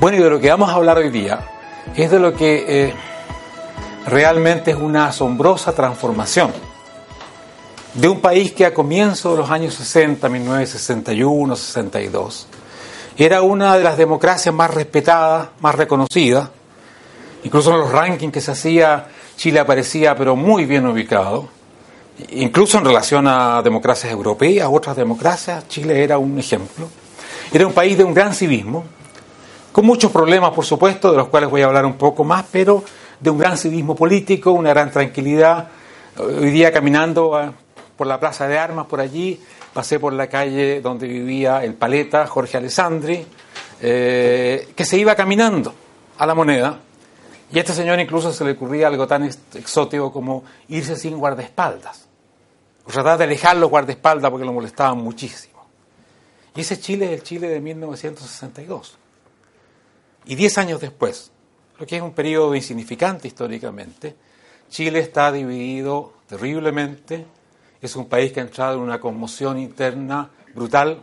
Bueno, y de lo que vamos a hablar hoy día es de lo que eh, realmente es una asombrosa transformación de un país que a comienzos de los años 60, 1961, 62, era una de las democracias más respetadas, más reconocidas, incluso en los rankings que se hacía, Chile aparecía pero muy bien ubicado, incluso en relación a democracias europeas, otras democracias, Chile era un ejemplo. Era un país de un gran civismo, con muchos problemas, por supuesto, de los cuales voy a hablar un poco más, pero de un gran civismo político, una gran tranquilidad. Hoy día caminando por la Plaza de Armas, por allí, pasé por la calle donde vivía el paleta Jorge Alessandri, eh, que se iba caminando a la moneda, y a este señor incluso se le ocurría algo tan exótico como irse sin guardaespaldas, tratar de alejar los guardaespaldas porque lo molestaban muchísimo. Y ese Chile es el Chile de 1962. Y diez años después, lo que es un periodo insignificante históricamente, Chile está dividido terriblemente, es un país que ha entrado en una conmoción interna brutal,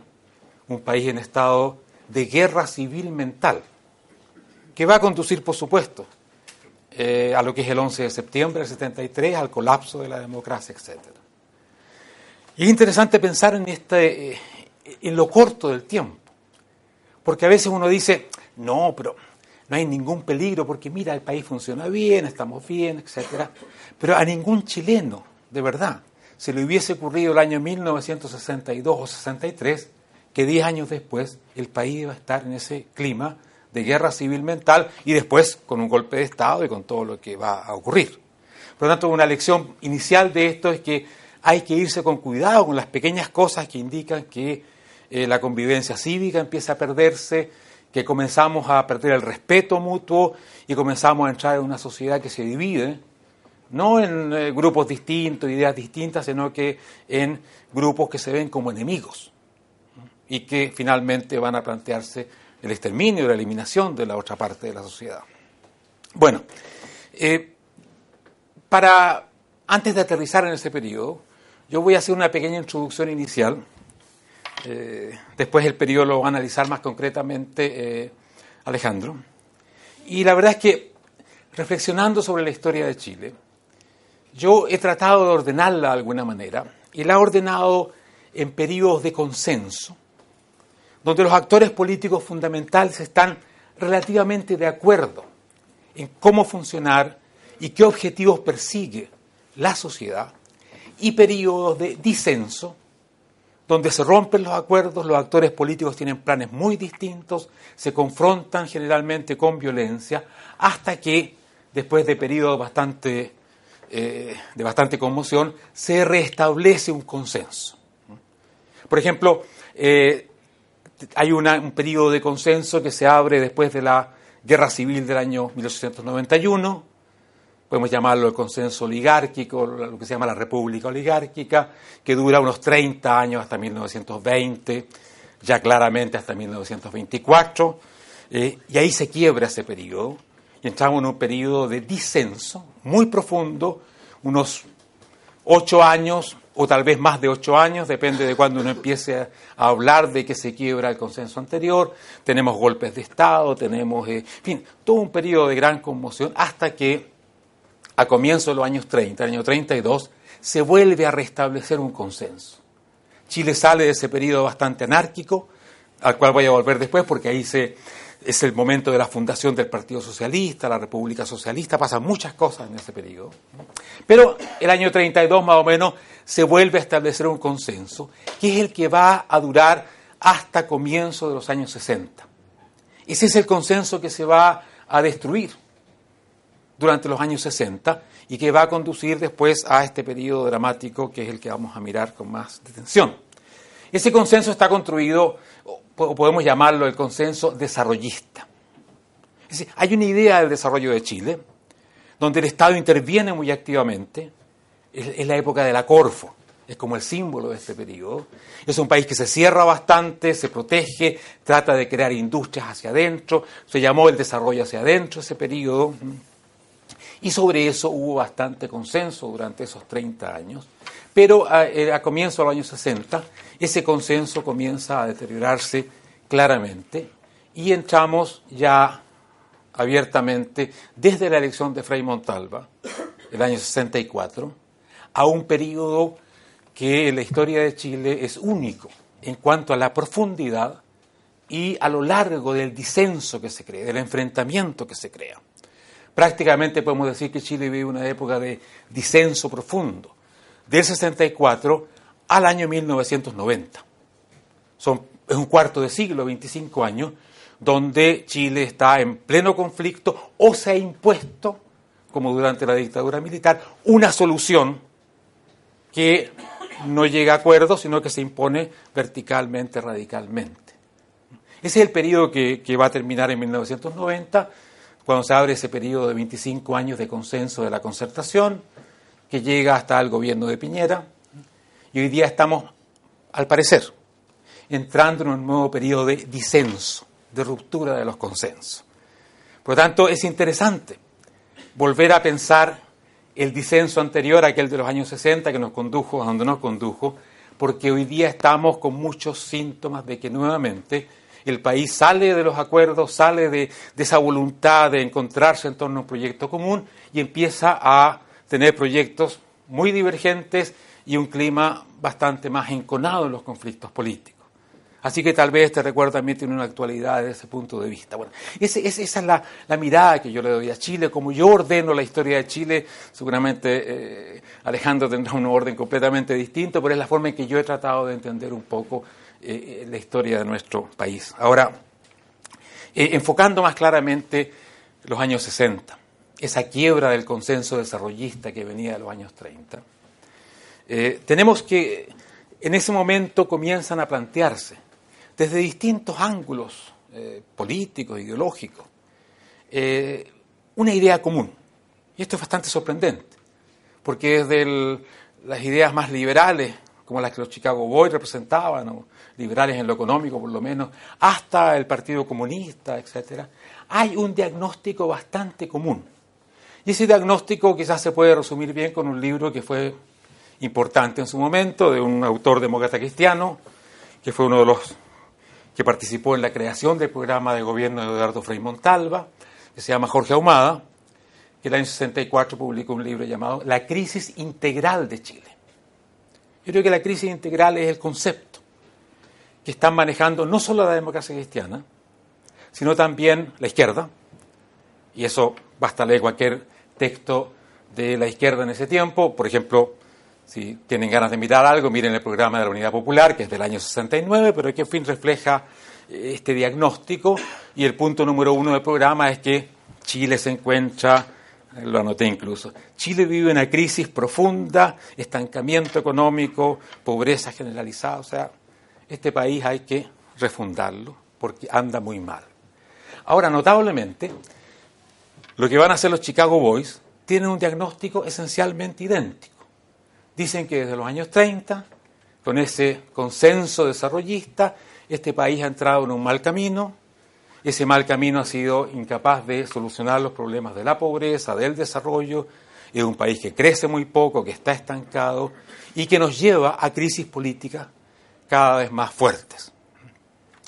un país en estado de guerra civil mental, que va a conducir, por supuesto, eh, a lo que es el 11 de septiembre del 73, al colapso de la democracia, etc. Y es interesante pensar en, este, eh, en lo corto del tiempo. Porque a veces uno dice, no, pero no hay ningún peligro porque mira, el país funciona bien, estamos bien, etc. Pero a ningún chileno, de verdad, se le hubiese ocurrido el año 1962 o 63 que 10 años después el país iba a estar en ese clima de guerra civil mental y después con un golpe de Estado y con todo lo que va a ocurrir. Por lo tanto, una lección inicial de esto es que hay que irse con cuidado con las pequeñas cosas que indican que eh, la convivencia cívica empieza a perderse, que comenzamos a perder el respeto mutuo y comenzamos a entrar en una sociedad que se divide, no en eh, grupos distintos, ideas distintas, sino que en grupos que se ven como enemigos y que finalmente van a plantearse el exterminio la eliminación de la otra parte de la sociedad. Bueno, eh, para antes de aterrizar en ese periodo, yo voy a hacer una pequeña introducción inicial eh, después el periodo lo va a analizar más concretamente eh, Alejandro. Y la verdad es que, reflexionando sobre la historia de Chile, yo he tratado de ordenarla de alguna manera y la he ordenado en periodos de consenso, donde los actores políticos fundamentales están relativamente de acuerdo en cómo funcionar y qué objetivos persigue la sociedad, y periodos de disenso, donde se rompen los acuerdos, los actores políticos tienen planes muy distintos, se confrontan generalmente con violencia, hasta que, después de periodos bastante, eh, de bastante conmoción, se restablece un consenso. Por ejemplo, eh, hay un periodo de consenso que se abre después de la Guerra Civil del año 1891, podemos llamarlo el consenso oligárquico, lo que se llama la república oligárquica, que dura unos 30 años hasta 1920, ya claramente hasta 1924, eh, y ahí se quiebra ese periodo, y entramos en un periodo de disenso muy profundo, unos ocho años, o tal vez más de ocho años, depende de cuando uno empiece a hablar de que se quiebra el consenso anterior, tenemos golpes de Estado, tenemos, eh, en fin, todo un periodo de gran conmoción, hasta que a comienzos de los años 30, el año 32, se vuelve a restablecer un consenso. Chile sale de ese periodo bastante anárquico, al cual voy a volver después porque ahí se, es el momento de la fundación del Partido Socialista, la República Socialista, pasan muchas cosas en ese periodo. Pero el año 32 más o menos se vuelve a establecer un consenso, que es el que va a durar hasta comienzo de los años 60. Ese es el consenso que se va a destruir durante los años 60 y que va a conducir después a este periodo dramático que es el que vamos a mirar con más detención. Ese consenso está construido, o podemos llamarlo el consenso desarrollista. Es decir, hay una idea del desarrollo de Chile, donde el Estado interviene muy activamente, es la época de la Corfo, es como el símbolo de este periodo. Es un país que se cierra bastante, se protege, trata de crear industrias hacia adentro, se llamó el desarrollo hacia adentro ese periodo. Y sobre eso hubo bastante consenso durante esos 30 años. Pero a, eh, a comienzos de los años 60, ese consenso comienza a deteriorarse claramente y entramos ya abiertamente desde la elección de Frei Montalva, el año 64, a un periodo que en la historia de Chile es único en cuanto a la profundidad y a lo largo del disenso que se crea, del enfrentamiento que se crea. Prácticamente podemos decir que Chile vive una época de disenso profundo, del 64 al año 1990. Son, es un cuarto de siglo, 25 años, donde Chile está en pleno conflicto o se ha impuesto, como durante la dictadura militar, una solución que no llega a acuerdo, sino que se impone verticalmente, radicalmente. Ese es el periodo que, que, va a terminar en 1990, cuando se abre ese periodo de 25 años de consenso de la concertación, que llega hasta el gobierno de Piñera, y hoy día estamos, al parecer, entrando en un nuevo periodo de disenso, de ruptura de los consensos. Por lo tanto, es interesante volver a pensar el disenso anterior, aquel de los años 60, que nos condujo a donde nos condujo, porque hoy día estamos con muchos síntomas de que nuevamente el país sale de los acuerdos, sale de, esa voluntad de encontrarse en torno a un proyecto común y empieza a tener proyectos muy divergentes y un clima bastante más enconado en los conflictos políticos. Así que tal vez este recuerdo también tiene una actualidad desde ese punto de vista. Bueno, esa es la, mirada que yo le doy a Chile, como yo ordeno la historia de Chile, seguramente eh, Alejandro tendrá un orden completamente distinto, pero es la forma en que yo he tratado de entender un poco eh, eh, la historia de nuestro país. Ahora, enfocando más claramente los años 60, esa quiebra del consenso desarrollista que venía de los años 30, tenemos que en ese momento comienzan a plantearse desde distintos ángulos eh, políticos, ideológicos, eh, una idea común. Y esto es bastante sorprendente, porque desde las ideas más liberales, como las que los Chicago Boys representaban, o liberales en lo económico por lo menos, hasta el Partido Comunista, etc., hay un diagnóstico bastante común. Y ese diagnóstico quizás se puede resumir bien con un libro que fue importante en su momento, de un autor demócrata cristiano, que fue uno de los que participó en la creación del programa de gobierno de Eduardo Frei Montalva, que se llama Jorge Ahumada, que en el año 64 publicó un libro llamado La crisis integral de Chile. Yo creo que la crisis integral es el concepto que están manejando no solo la democracia cristiana, sino también la izquierda, y eso basta leer cualquier texto de la izquierda en ese tiempo, por ejemplo, si tienen ganas de mirar algo, miren el programa de la Unidad Popular, que es del año 69, pero que en fin refleja eh, este diagnóstico. Y el punto número uno del programa es que Chile se encuentra, lo anoté incluso, Chile vive una crisis profunda, estancamiento económico, pobreza generalizada. O sea, este país hay que refundarlo porque anda muy mal. Ahora, notablemente, lo que van a hacer los Chicago Boys tienen un diagnóstico esencialmente idéntico Dicen que desde los años 30, con ese consenso desarrollista, este país ha entrado en un mal camino. Ese mal camino ha sido incapaz de solucionar los problemas de la pobreza, del desarrollo. Es un país que crece muy poco, que está estancado y que nos lleva a crisis políticas cada vez más fuertes.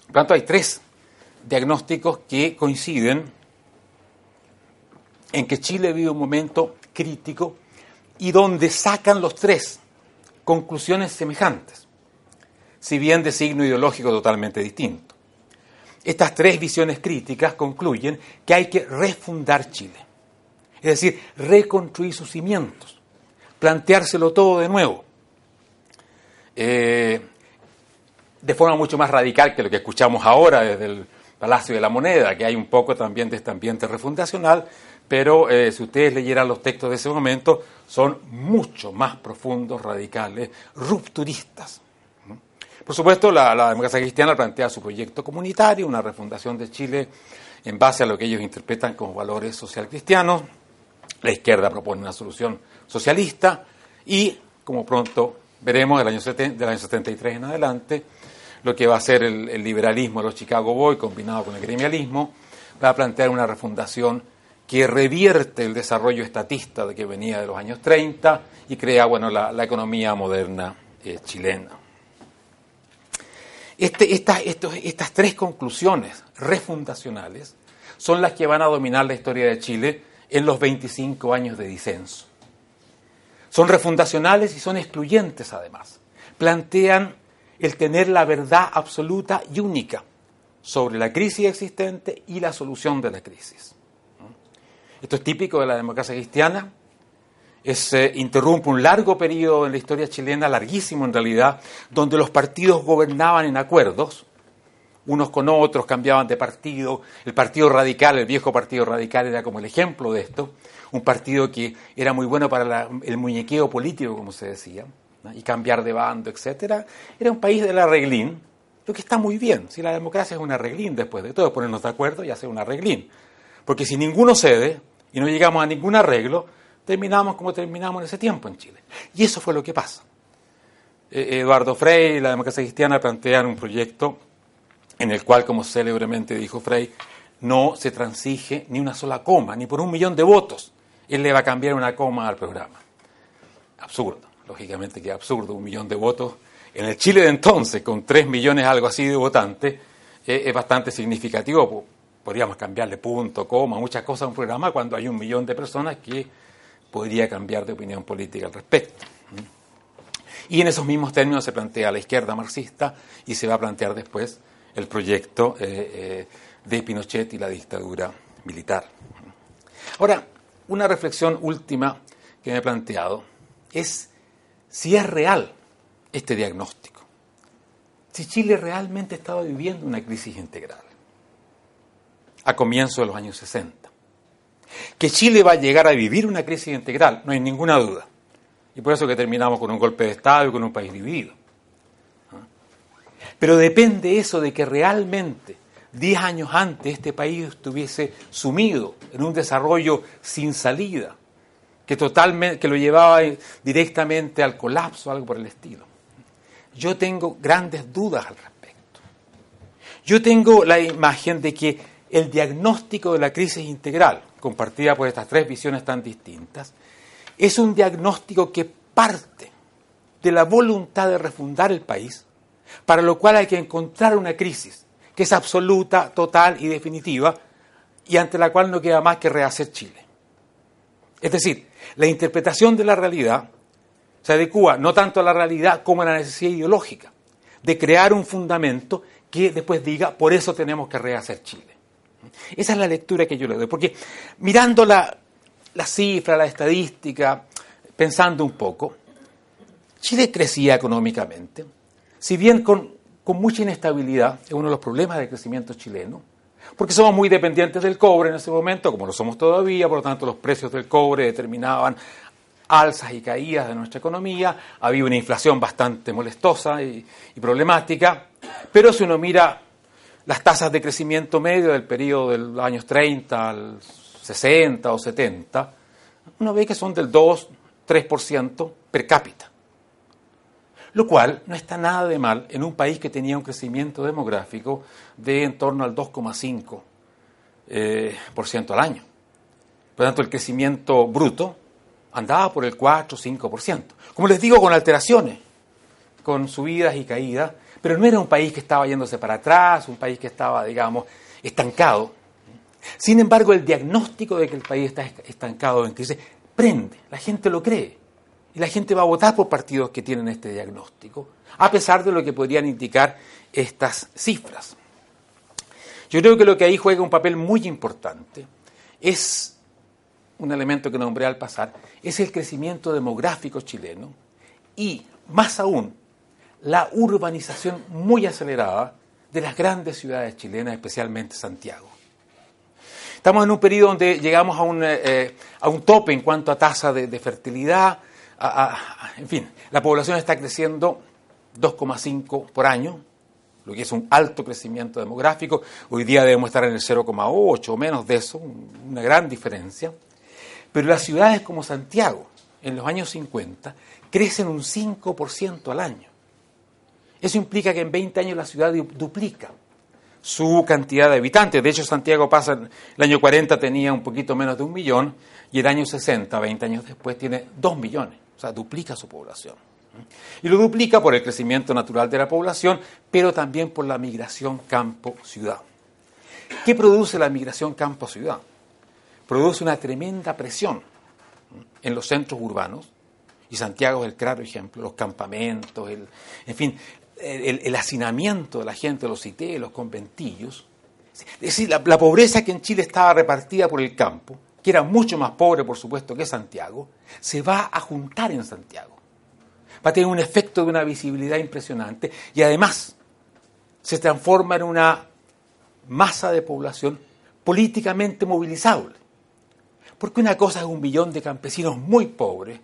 Por tanto, hay tres diagnósticos que coinciden en que Chile vive un momento crítico y donde sacan los tres conclusiones semejantes, si bien de signo ideológico totalmente distinto. Estas tres visiones críticas concluyen que hay que refundar Chile, es decir, reconstruir sus cimientos, planteárselo todo de nuevo, eh, de forma mucho más radical que lo que escuchamos ahora desde el Palacio de la Moneda, que hay un poco también de este ambiente refundacional, pero eh, si ustedes leyeran los textos de ese momento, son mucho más profundos, radicales, rupturistas. Por supuesto, la, democracia cristiana plantea su proyecto comunitario, una refundación de Chile en base a lo que ellos interpretan como valores social cristianos. La izquierda propone una solución socialista y, como pronto veremos del año, del año 73 en adelante, lo que va a ser el, liberalismo de los Chicago Boys combinado con el gremialismo, va a plantear una refundación que revierte el desarrollo estatista de que venía de los años 30 y crea bueno, la, economía moderna eh, chilena. Este, estas tres conclusiones refundacionales son las que van a dominar la historia de Chile en los 25 años de disenso. Son refundacionales y son excluyentes además. Plantean el tener la verdad absoluta y única sobre la crisis existente y la solución de la crisis. Esto es típico de la democracia cristiana, es, eh, interrumpe un largo periodo en la historia chilena, larguísimo en realidad, donde los partidos gobernaban en acuerdos, unos con otros, cambiaban de partido. El Partido Radical, el viejo Partido Radical, era como el ejemplo de esto, un partido que era muy bueno para el muñequeo político, como se decía, y cambiar de bando, etcétera. Era un país de la reglín, lo que está muy bien. Si la democracia es una reglín después de todo, ponernos de acuerdo y hacer una reglín. Porque si ninguno cede y no llegamos a ningún arreglo, terminamos como terminamos en ese tiempo en Chile. Y eso fue lo que pasa. Eh, Eduardo Frey y la democracia cristiana plantean un proyecto en el cual, como célebremente dijo Frey, no se transige ni una sola coma, ni por un millón de votos. Él le va a cambiar una coma al programa. Absurdo, lógicamente que absurdo, un millón de votos. En el Chile de entonces, con tres millones, algo así de votantes, eh, es bastante significativo. Podríamos cambiarle punto, coma, muchas cosas a un programa cuando hay un millón de personas que podría cambiar de opinión política al respecto. Y en esos mismos términos se plantea la izquierda marxista y se va a plantear después el proyecto eh, eh, de Pinochet y la dictadura militar. Ahora, una reflexión última que me he planteado es si es real este diagnóstico, si Chile realmente estaba viviendo una crisis integral a comienzos de los años 60 que Chile va a llegar a vivir una crisis integral, no hay ninguna duda. Y por eso que terminamos con un golpe de Estado y con un país dividido. ¿Ah? Pero depende eso de que realmente, diez años antes, este país estuviese sumido en un desarrollo sin salida, que, totalmente, que lo llevaba directamente al colapso, algo por el estilo. Yo tengo grandes dudas al respecto. Yo tengo la imagen de que el diagnóstico de la crisis integral, compartida por estas tres visiones tan distintas, es un diagnóstico que parte de la voluntad de refundar el país, para lo cual hay que encontrar una crisis que es absoluta, total y definitiva, y ante la cual no queda más que rehacer Chile. Es decir, la interpretación de la realidad se adecua no tanto a la realidad como a la necesidad ideológica de crear un fundamento que después diga, por eso tenemos que rehacer Chile. Esa es la lectura que yo le doy, porque mirando la, cifra, la estadística, pensando un poco, Chile crecía económicamente, si bien con, con mucha inestabilidad, es uno de los problemas del crecimiento chileno, porque somos muy dependientes del cobre en ese momento, como lo somos todavía, por lo tanto los precios del cobre determinaban alzas y caídas de nuestra economía, había una inflación bastante molestosa y, y problemática, pero si uno mira las tasas de crecimiento medio del periodo de los años 30 al 60 o 70, uno ve que son del 2, 3% per cápita. Lo cual no está nada de mal en un país que tenía un crecimiento demográfico de en torno al 2,5% eh, al año. Por lo tanto, el crecimiento bruto andaba por el 4 5%. Como les digo, con alteraciones, con subidas y caídas, pero no era un país que estaba yéndose para atrás, un país que estaba, digamos, estancado. Sin embargo, el diagnóstico de que el país está estancado en crisis prende, la gente lo cree. Y la gente va a votar por partidos que tienen este diagnóstico, a pesar de lo que podrían indicar estas cifras. Yo creo que lo que ahí juega un papel muy importante es un elemento que nombré al pasar, es el crecimiento demográfico chileno y, más aún, la urbanización muy acelerada de las grandes ciudades chilenas, especialmente Santiago. Estamos en un periodo donde llegamos a un, eh, eh, a un tope en cuanto a tasa de, fertilidad, en fin, la población está creciendo 2,5 por año, lo que es un alto crecimiento demográfico. Hoy día debemos estar en el 0,8 o menos de eso, una gran diferencia. Pero las ciudades como Santiago, en los años 50, crecen un 5% al año. Eso implica que en 20 años la ciudad duplica su cantidad de habitantes. De hecho, Santiago pasa, el año 40 tenía un poquito menos de un millón y el año 60, 20 años después, tiene dos millones. O sea, duplica su población. Y lo duplica por el crecimiento natural de la población, pero también por la migración campo-ciudad. ¿Qué produce la migración campo-ciudad? Produce una tremenda presión en los centros urbanos, y Santiago es el claro ejemplo, los campamentos, el, en fin, el, hacinamiento de la gente, los CITE, los conventillos. Es decir, la, la pobreza que en Chile estaba repartida por el campo, que era mucho más pobre, por supuesto, que Santiago, se va a juntar en Santiago. Va a tener un efecto de una visibilidad impresionante y además se transforma en una masa de población políticamente movilizable. Porque una cosa es un millón de campesinos muy pobres,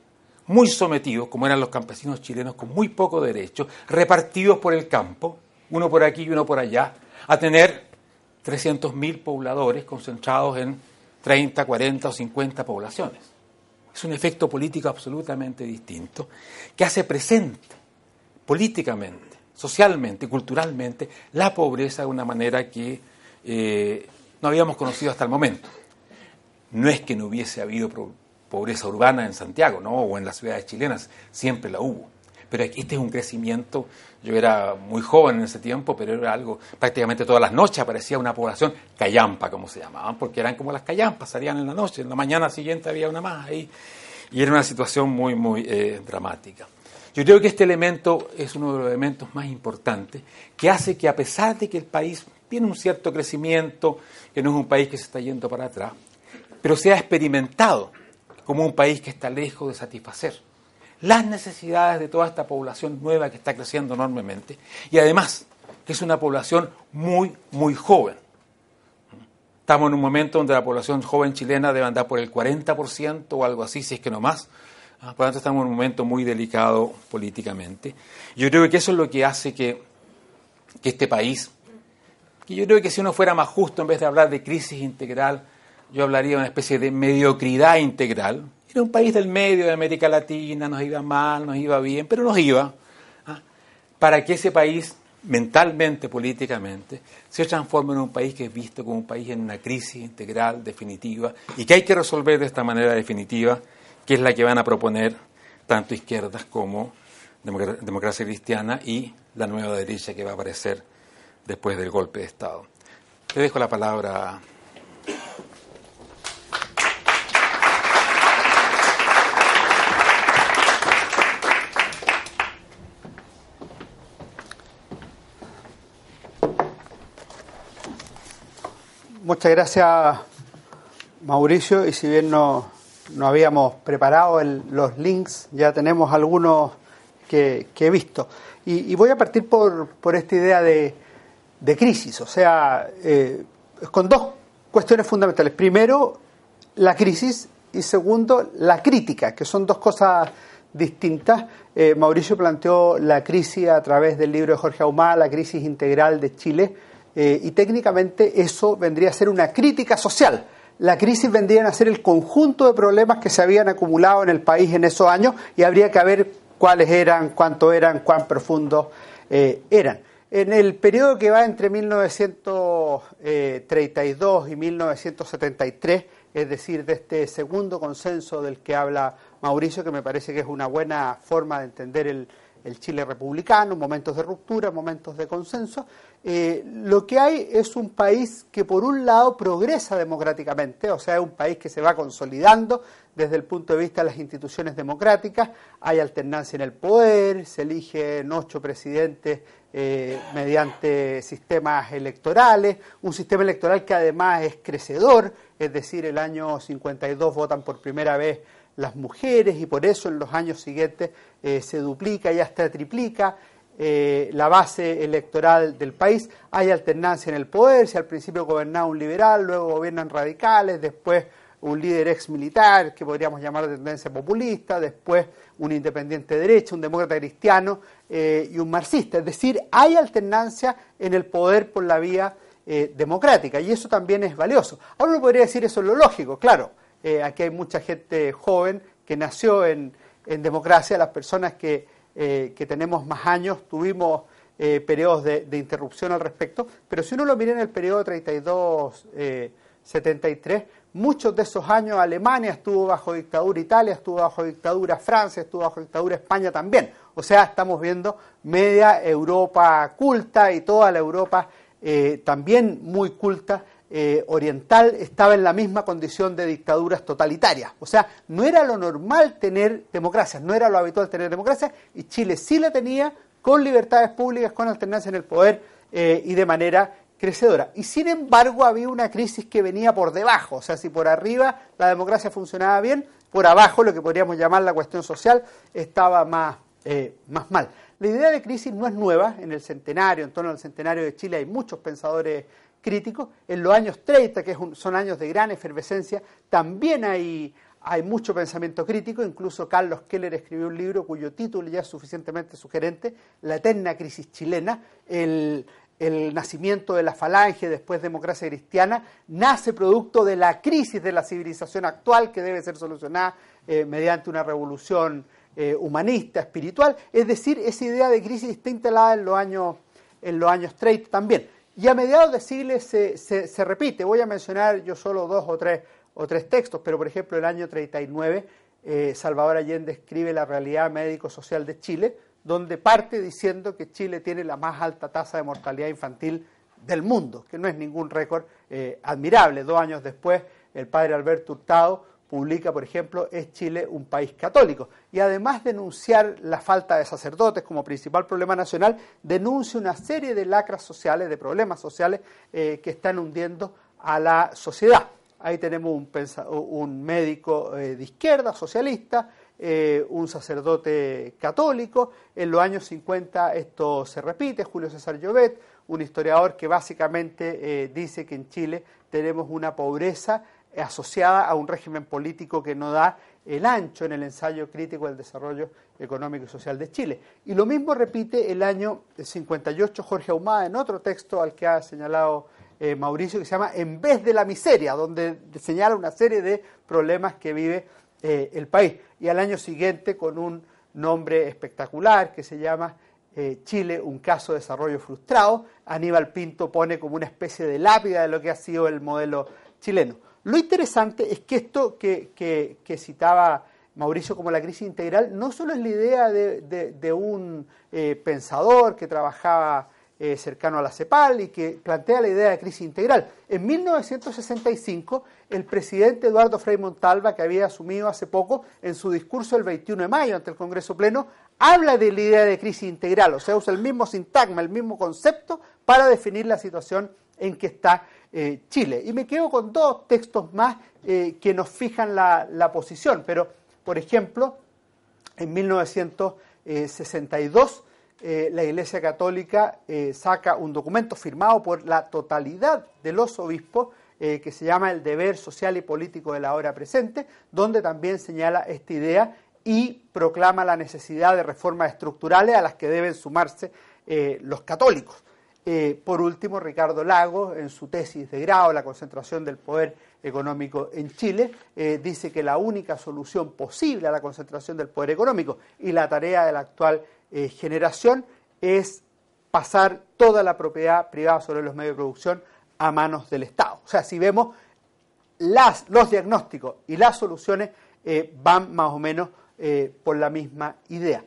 muy sometidos, como eran los campesinos chilenos, con muy poco derecho, repartidos por el campo, uno por aquí y uno por allá, a tener 300.000 pobladores concentrados en 30, 40 o 50 poblaciones. Es un efecto político absolutamente distinto que hace presente políticamente, socialmente, culturalmente, la pobreza de una manera que eh, no habíamos conocido hasta el momento. No es que no hubiese habido pobreza urbana en Santiago, ¿no? O en las ciudades chilenas, siempre la hubo. Pero este es un crecimiento, yo era muy joven en ese tiempo, pero era algo, prácticamente todas las noches aparecía una población callampa, como se llamaban, porque eran como las callampas, salían en la noche, en la mañana siguiente había una más ahí, y era una situación muy, muy eh, dramática. Yo creo que este elemento es uno de los elementos más importantes que hace que a pesar de que el país tiene un cierto crecimiento, que no es un país que se está yendo para atrás, pero se ha experimentado como un país que está lejos de satisfacer las necesidades de toda esta población nueva que está creciendo enormemente y además que es una población muy, muy joven. Estamos en un momento donde la población joven chilena debe andar por el 40% o algo así, si es que no más. Ah, por lo tanto, estamos en un momento muy delicado políticamente. Yo creo que eso es lo que hace que, que este país, que yo creo que si uno fuera más justo, en vez de hablar de crisis integral, yo hablaría de una especie de mediocridad integral. Era un país del medio de América Latina, nos iba mal, nos iba bien, pero nos iba. ¿ah? Para que ese país, mentalmente, políticamente, se transforme en un país que es visto como un país en una crisis integral definitiva y que hay que resolver de esta manera definitiva, que es la que van a proponer tanto izquierdas como democracia cristiana y la nueva derecha que va a aparecer después del golpe de Estado. Le dejo la palabra Muchas gracias, Mauricio. Y si bien no, habíamos preparado los links, ya tenemos algunos que, he visto. Y, voy a partir por, esta idea de, crisis, o sea, eh, con dos cuestiones fundamentales. Primero, la crisis y segundo, la crítica, que son dos cosas distintas. Eh, Mauricio planteó la crisis a través del libro de Jorge Ahumada, la crisis integral de Chile eh, y técnicamente eso vendría a ser una crítica social. La crisis vendría a ser el conjunto de problemas que se habían acumulado en el país en esos años y habría que ver cuáles eran, cuánto eran, cuán profundos eh, eran. En el periodo que va entre 1932 y 1973, es decir, de este segundo consenso del que habla Mauricio, que me parece que es una buena forma de entender el, el Chile republicano, momentos de ruptura, momentos de consenso. Eh, lo que hay es un país que por un lado progresa democráticamente, o sea, es un país que se va consolidando desde el punto de vista de las instituciones democráticas, hay alternancia en el poder, se eligen ocho presidentes eh, mediante sistemas electorales, un sistema electoral que además es crecedor, es decir, el año 52 votan por primera vez las mujeres y por eso en los años siguientes eh, se duplica y hasta triplica eh, la base electoral del país. Hay alternancia en el poder, si al principio gobernaba un liberal, luego gobiernan radicales, después un líder ex militar que podríamos llamar de tendencia populista, después un independiente de derecha, un demócrata cristiano eh, y un marxista. Es decir, hay alternancia en el poder por la vía democrática y eso también es valioso. Ahora uno podría decir eso es lo lógico, claro eh, aquí hay mucha gente joven que nació en, democracia, las personas que, eh, que, tenemos más años tuvimos eh, periodos de, interrupción al respecto, pero si uno lo mira en el periodo 32-73, muchos de esos años Alemania estuvo bajo dictadura, Italia estuvo bajo dictadura, Francia estuvo bajo dictadura, España también. O sea, estamos viendo media Europa culta y toda la Europa eh, también muy culta eh, oriental estaba en la misma condición de dictaduras totalitarias. O sea, no era lo normal tener democracia, no era lo habitual tener democracia, y Chile sí la tenía con libertades públicas, con alternancia en el poder eh, y de manera crecedora. Y sin embargo había una crisis que venía por debajo, o sea, si por arriba la democracia funcionaba bien, por abajo lo que podríamos llamar la cuestión social estaba más, eh, más mal. La idea de crisis no es nueva, en el centenario, en torno al centenario de Chile hay muchos pensadores críticos. En los años 30, que son años de gran efervescencia, también hay, hay mucho pensamiento crítico. Incluso Carlos Keller escribió un libro cuyo título ya es suficientemente sugerente, La eterna crisis chilena. El, nacimiento de la falange, después democracia cristiana, nace producto de la crisis de la civilización actual que debe ser solucionada eh, mediante una revolución eh, humanista, espiritual. Es decir, esa idea de crisis está instalada en los años, en los años 30 también. Y a mediados de siglo se, se, repite. Voy a mencionar yo solo dos o tres, o tres textos, pero por ejemplo el año 39 eh, Salvador Allende escribe La realidad médico-social de Chile, donde parte diciendo que Chile tiene la más alta tasa de mortalidad infantil del mundo, que no es ningún récord eh, admirable. Dos años después, el padre Alberto Hurtado publica, por ejemplo, ¿Es Chile un país católico? Y además de denunciar la falta de sacerdotes como principal problema nacional, denuncia una serie de lacras sociales, de problemas sociales eh, que están hundiendo a la sociedad. Ahí tenemos un, un médico eh, de izquierda, socialista, eh, un sacerdote católico. En los años 50 esto se repite, Julio César Llobet, un historiador que básicamente dice que en Chile tenemos una pobreza asociada a un régimen político que no da el ancho en el ensayo crítico del desarrollo económico y social de Chile. Y lo mismo repite el año 58 Jorge Ahumada en otro texto al que ha señalado eh, Mauricio, que se llama En vez de la miseria, donde señala una serie de problemas que vive eh, el país. Y al año siguiente, con un nombre espectacular que se llama eh, Chile, un caso de desarrollo frustrado, Aníbal Pinto pone como una especie de lápida de lo que ha sido el modelo chileno. Lo interesante es que esto que, citaba Mauricio como la crisis integral no solo es la idea de, un eh, pensador que trabajaba eh, cercano a la CEPAL y que plantea la idea de crisis integral. En 1965, el presidente Eduardo Frei Montalva, que había asumido hace poco en su discurso el 21 de mayo ante el Congreso Pleno, habla de la idea de crisis integral, o sea, usa el mismo sintagma, el mismo concepto para definir la situación en que está eh, Chile. Y me quedo con dos textos más eh, que nos fijan la, posición, pero, por ejemplo, en 1962 eh, la Iglesia Católica saca un documento firmado por la totalidad de los obispos que se llama El deber social y político de la hora presente, donde también señala esta idea y proclama la necesidad de reformas estructurales a las que deben sumarse los católicos. Eh, por último, Ricardo Lago, en su tesis de grado, La concentración del poder económico en Chile, eh, dice que la única solución posible a la concentración del poder económico y la tarea de la actual eh, generación es pasar toda la propiedad privada sobre los medios de producción a manos del Estado. O sea, si vemos las, los diagnósticos y las soluciones van más o menos por la misma idea.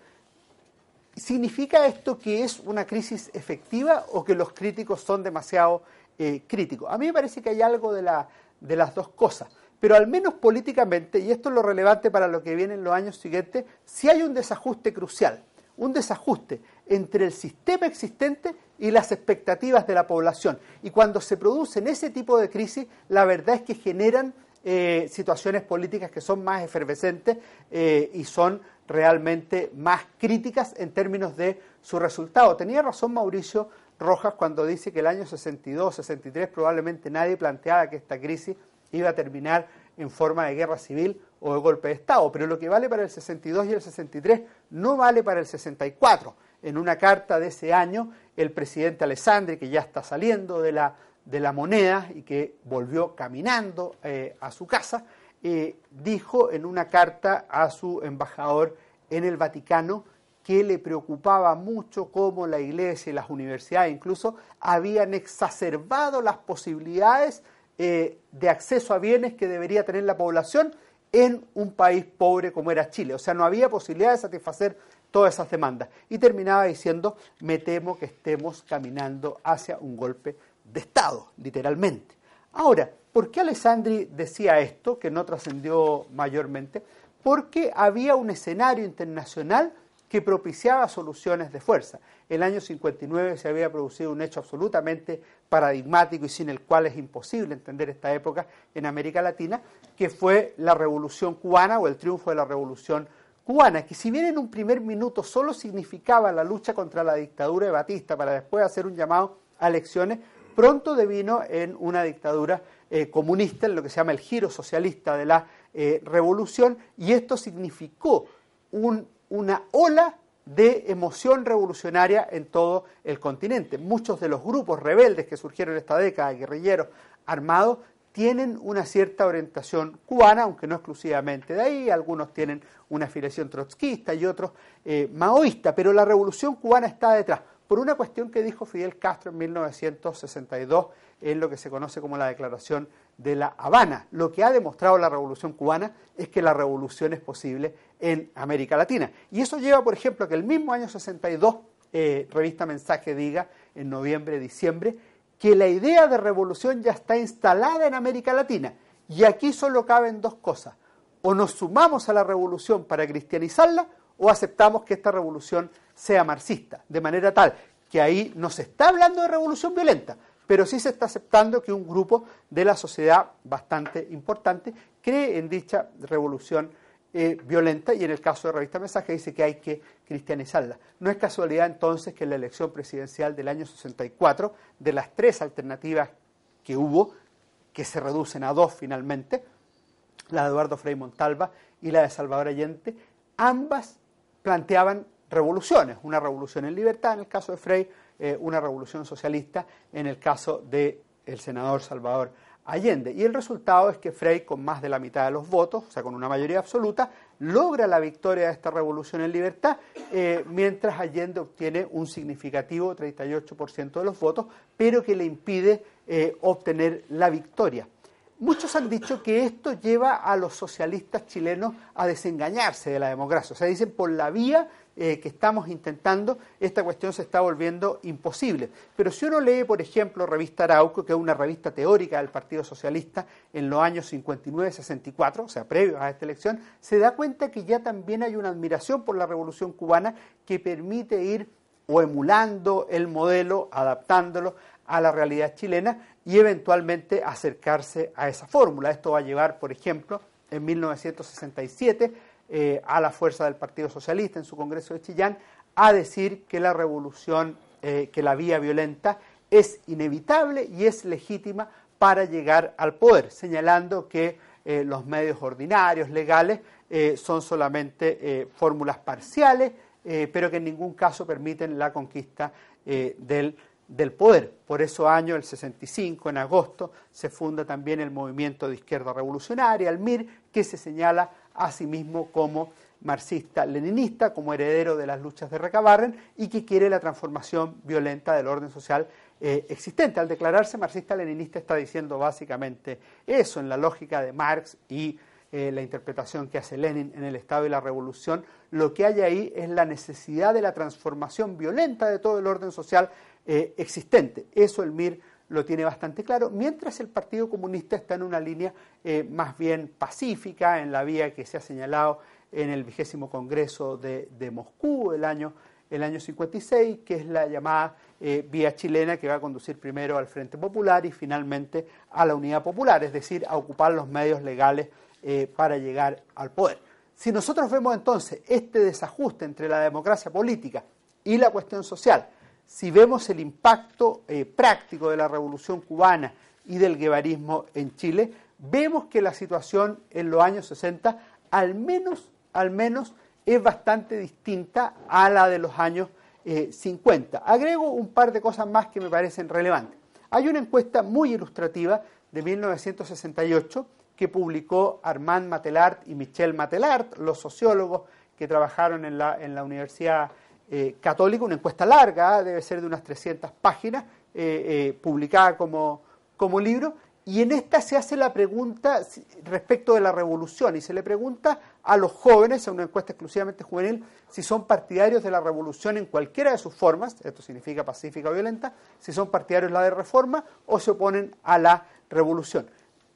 ¿Significa esto que es una crisis efectiva o que los críticos son demasiado eh, críticos? A mí me parece que hay algo de, la, de las dos cosas, pero al menos políticamente, y esto es lo relevante para lo que viene en los años siguientes, si hay un desajuste crucial, un desajuste entre el sistema existente y las expectativas de la población. Y cuando se producen ese tipo de crisis, la verdad es que generan eh, situaciones políticas que son más efervescentes eh, y son realmente más críticas en términos de su resultado. Tenía razón Mauricio Rojas cuando dice que el año 62, 63 probablemente nadie planteaba que esta crisis iba a terminar en forma de guerra civil o de golpe de Estado, pero lo que vale para el 62 y el 63 no vale para el 64. En una carta de ese año, el presidente Alessandri, que ya está saliendo de la, de la moneda y que volvió caminando eh, a su casa, eh, dijo en una carta a su embajador en el Vaticano que le preocupaba mucho cómo la iglesia y las universidades incluso habían exacerbado las posibilidades eh, de acceso a bienes que debería tener la población en un país pobre como era Chile. O sea, no había posibilidad de satisfacer todas esas demandas. Y terminaba diciendo, me temo que estemos caminando hacia un golpe de Estado, literalmente. Ahora, ¿por qué Alessandri decía esto, que no trascendió mayormente? Porque había un escenario internacional que propiciaba soluciones de fuerza. El año 59 se había producido un hecho absolutamente paradigmático y sin el cual es imposible entender esta época en América Latina, que fue la revolución cubana o el triunfo de la revolución cubana, que si bien en un primer minuto solo significaba la lucha contra la dictadura de Batista para después hacer un llamado a elecciones, pronto devino en una dictadura eh, comunista, en lo que se llama el giro socialista de la eh, revolución, y esto significó una ola de emoción revolucionaria en todo el continente. Muchos de los grupos rebeldes que surgieron en esta década, guerrilleros armados, tienen una cierta orientación cubana, aunque no exclusivamente de ahí, algunos tienen una afiliación trotskista y otros eh, maoísta, pero la revolución cubana está detrás, por una cuestión que dijo Fidel Castro en 1962 en lo que se conoce como la Declaración de la Habana. Lo que ha demostrado la revolución cubana es que la revolución es posible en América Latina. Y eso lleva, por ejemplo, a que el mismo año 62, eh, revista Mensaje diga, en noviembre, diciembre, que la idea de revolución ya está instalada en América Latina. Y aquí solo caben dos cosas. O nos sumamos a la revolución para cristianizarla o aceptamos que esta revolución sea marxista. De manera tal que ahí no se está hablando de revolución violenta, pero sí se está aceptando que un grupo de la sociedad bastante importante cree en dicha revolución eh, violenta y en el caso de Revista Mensaje dice que hay que cristianizarla. No es casualidad entonces que en la elección presidencial del año 64, de las tres alternativas que hubo, que se reducen a dos finalmente, la de Eduardo Frei Montalva y la de Salvador Allende, ambas planteaban revoluciones, una revolución en libertad en el caso de Frei, eh, una revolución socialista en el caso del senador Salvador Allende. Y el resultado es que Frey, con más de la mitad de los votos, o sea, con una mayoría absoluta, logra la victoria de esta revolución en libertad, eh, mientras Allende obtiene un significativo 38% de los votos, pero que le impide eh, obtener la victoria. Muchos han dicho que esto lleva a los socialistas chilenos a desengañarse de la democracia. O sea, dicen por la vía eh, que estamos intentando, esta cuestión se está volviendo imposible. Pero si uno lee, por ejemplo, Revista Arauco, que es una revista teórica del Partido Socialista en los años 59-64, o sea, previos a esta elección, se da cuenta que ya también hay una admiración por la revolución cubana que permite ir o emulando el modelo, adaptándolo a la realidad chilena y eventualmente acercarse a esa fórmula. Esto va a llevar, por ejemplo, en 1967 eh, a la fuerza del Partido Socialista en su Congreso de Chillán a decir que la revolución, eh, que la vía violenta es inevitable y es legítima para llegar al poder, señalando que eh, los medios ordinarios, legales, son solamente fórmulas parciales, pero que en ningún caso permiten la conquista del, del poder. Por eso año el 65, en agosto, se funda también el movimiento de izquierda revolucionaria, el MIR, que se señala a sí mismo como marxista-leninista, como heredero de las luchas de Recabarren y que quiere la transformación violenta del orden social eh, existente. Al declararse marxista-leninista está diciendo básicamente eso en la lógica de Marx y eh, la interpretación que hace Lenin en el Estado y la Revolución. Lo que hay ahí es la necesidad de la transformación violenta de todo el orden social eh, existente. Eso el MIR lo tiene bastante claro, mientras el Partido Comunista está en una línea eh, más bien pacífica, en la vía que se ha señalado en el vigésimo Congreso de, Moscú el año, el año 56, que es la llamada eh, vía chilena que va a conducir primero al Frente Popular y finalmente a la Unidad Popular, es decir, a ocupar los medios legales eh, para llegar al poder. Si nosotros vemos entonces este desajuste entre la democracia política y la cuestión social, si vemos el impacto eh, práctico de la revolución cubana y del guevarismo en Chile, vemos que la situación en los años 60 al menos, al menos es bastante distinta a la de los años 50. Eh, Agrego un par de cosas más que me parecen relevantes. Hay una encuesta muy ilustrativa de 1968 que publicó Armand Matelart y Michel Matelart, los sociólogos que trabajaron en la, en la Universidad eh, católico, una encuesta larga, debe ser de unas 300 páginas, eh, eh, publicada como, como libro, y en esta se hace la pregunta respecto de la revolución y se le pregunta a los jóvenes, en una encuesta exclusivamente juvenil, si son partidarios de la revolución en cualquiera de sus formas, esto significa pacífica o violenta, si son partidarios de la de reforma o se oponen a la revolución.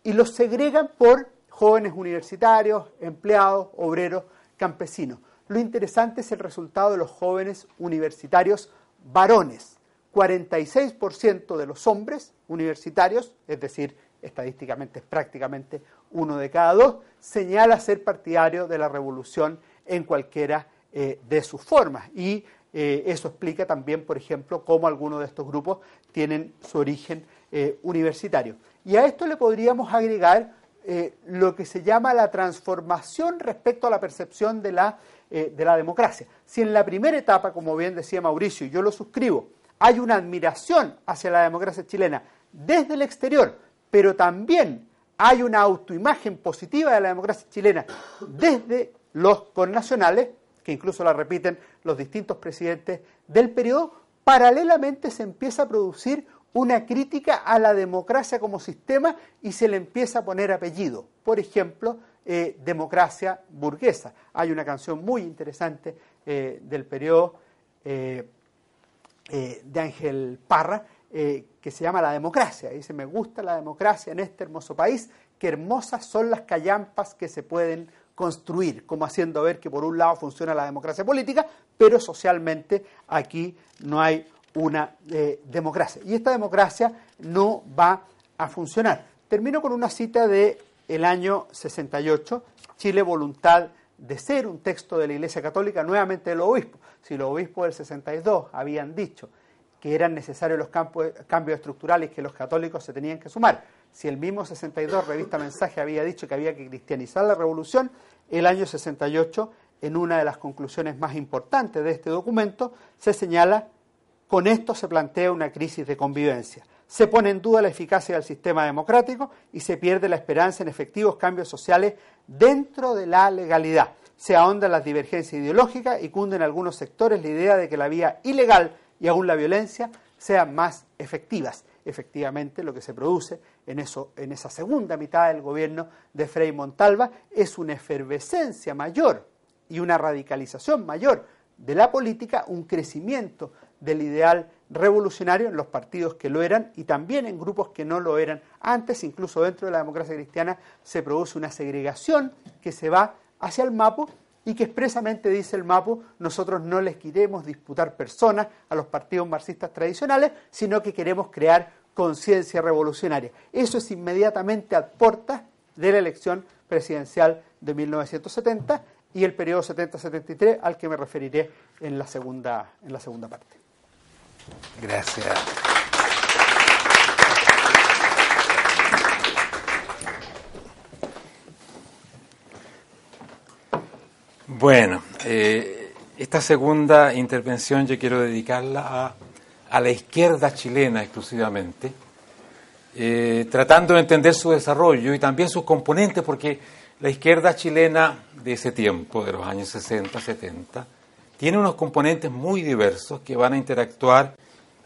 Y los segregan por jóvenes universitarios, empleados, obreros, campesinos. Lo interesante es el resultado de los jóvenes universitarios varones 46% de los hombres universitarios, es decir, estadísticamente es prácticamente uno de cada dos, señala ser partidario de la revolución en cualquiera eh, de sus formas. Y eh, eso explica también, por ejemplo, cómo algunos de estos grupos tienen su origen eh, universitario. Y a esto le podríamos agregar lo que se llama la transformación respecto a la percepción de la, de la democracia. Si en la primera etapa, como bien decía Mauricio, y yo lo suscribo, hay una admiración hacia la democracia chilena desde el exterior, pero también hay una autoimagen positiva de la democracia chilena desde los connacionales, que incluso la repiten los distintos presidentes del periodo, paralelamente se empieza a producir una crítica a la democracia como sistema y se le empieza a poner apellido. Por ejemplo, eh, democracia burguesa. Hay una canción muy interesante eh, del periodo eh, de Ángel Parra, que se llama La democracia. Dice, me gusta la democracia en este hermoso país, qué hermosas son las callampas que se pueden construir, como haciendo ver que por un lado funciona la democracia política, pero socialmente aquí no hay una democracia. Y esta democracia no va a funcionar. Termino con una cita del el año 68, Chile Voluntad de Ser, un texto de la Iglesia Católica, nuevamente de los obispos si los obispos del 62 habían dicho que eran necesarios los cambios estructurales que los católicos se tenían que sumar, si el mismo 62 revista Mensaje había dicho que había que cristianizar la revolución, el año 68, en una de las conclusiones más importantes de este documento, se señala, con esto se plantea una crisis de convivencia. Se pone en duda la eficacia del sistema democrático y se pierde la esperanza en efectivos cambios sociales dentro de la legalidad se ahondan las divergencias ideológicas y cunde en algunos sectores la idea de que la vía ilegal y aún la violencia sean más efectivas. Efectivamente, lo que se produce en, eso, en esa segunda mitad del gobierno de Frei Montalva es una efervescencia mayor y una radicalización mayor de la política, un crecimiento del ideal revolucionario en los partidos que lo eran y también en grupos que no lo eran. Antes, incluso dentro de la democracia cristiana, se produce una segregación que se va hacia el MAPO y que expresamente dice el MAPO, nosotros no les queremos disputar personas a los partidos marxistas tradicionales, sino que queremos crear conciencia revolucionaria. Eso es inmediatamente a puertas de la elección presidencial de 1970 y el periodo 70-73 al que me referiré en la segunda, en la segunda parte. Gracias. Bueno, eh, esta segunda intervención yo quiero dedicarla a, la izquierda chilena exclusivamente, eh, tratando de entender su desarrollo y también sus componentes, porque la izquierda chilena de ese tiempo, de los años 60, 70, tiene unos componentes muy diversos que van a interactuar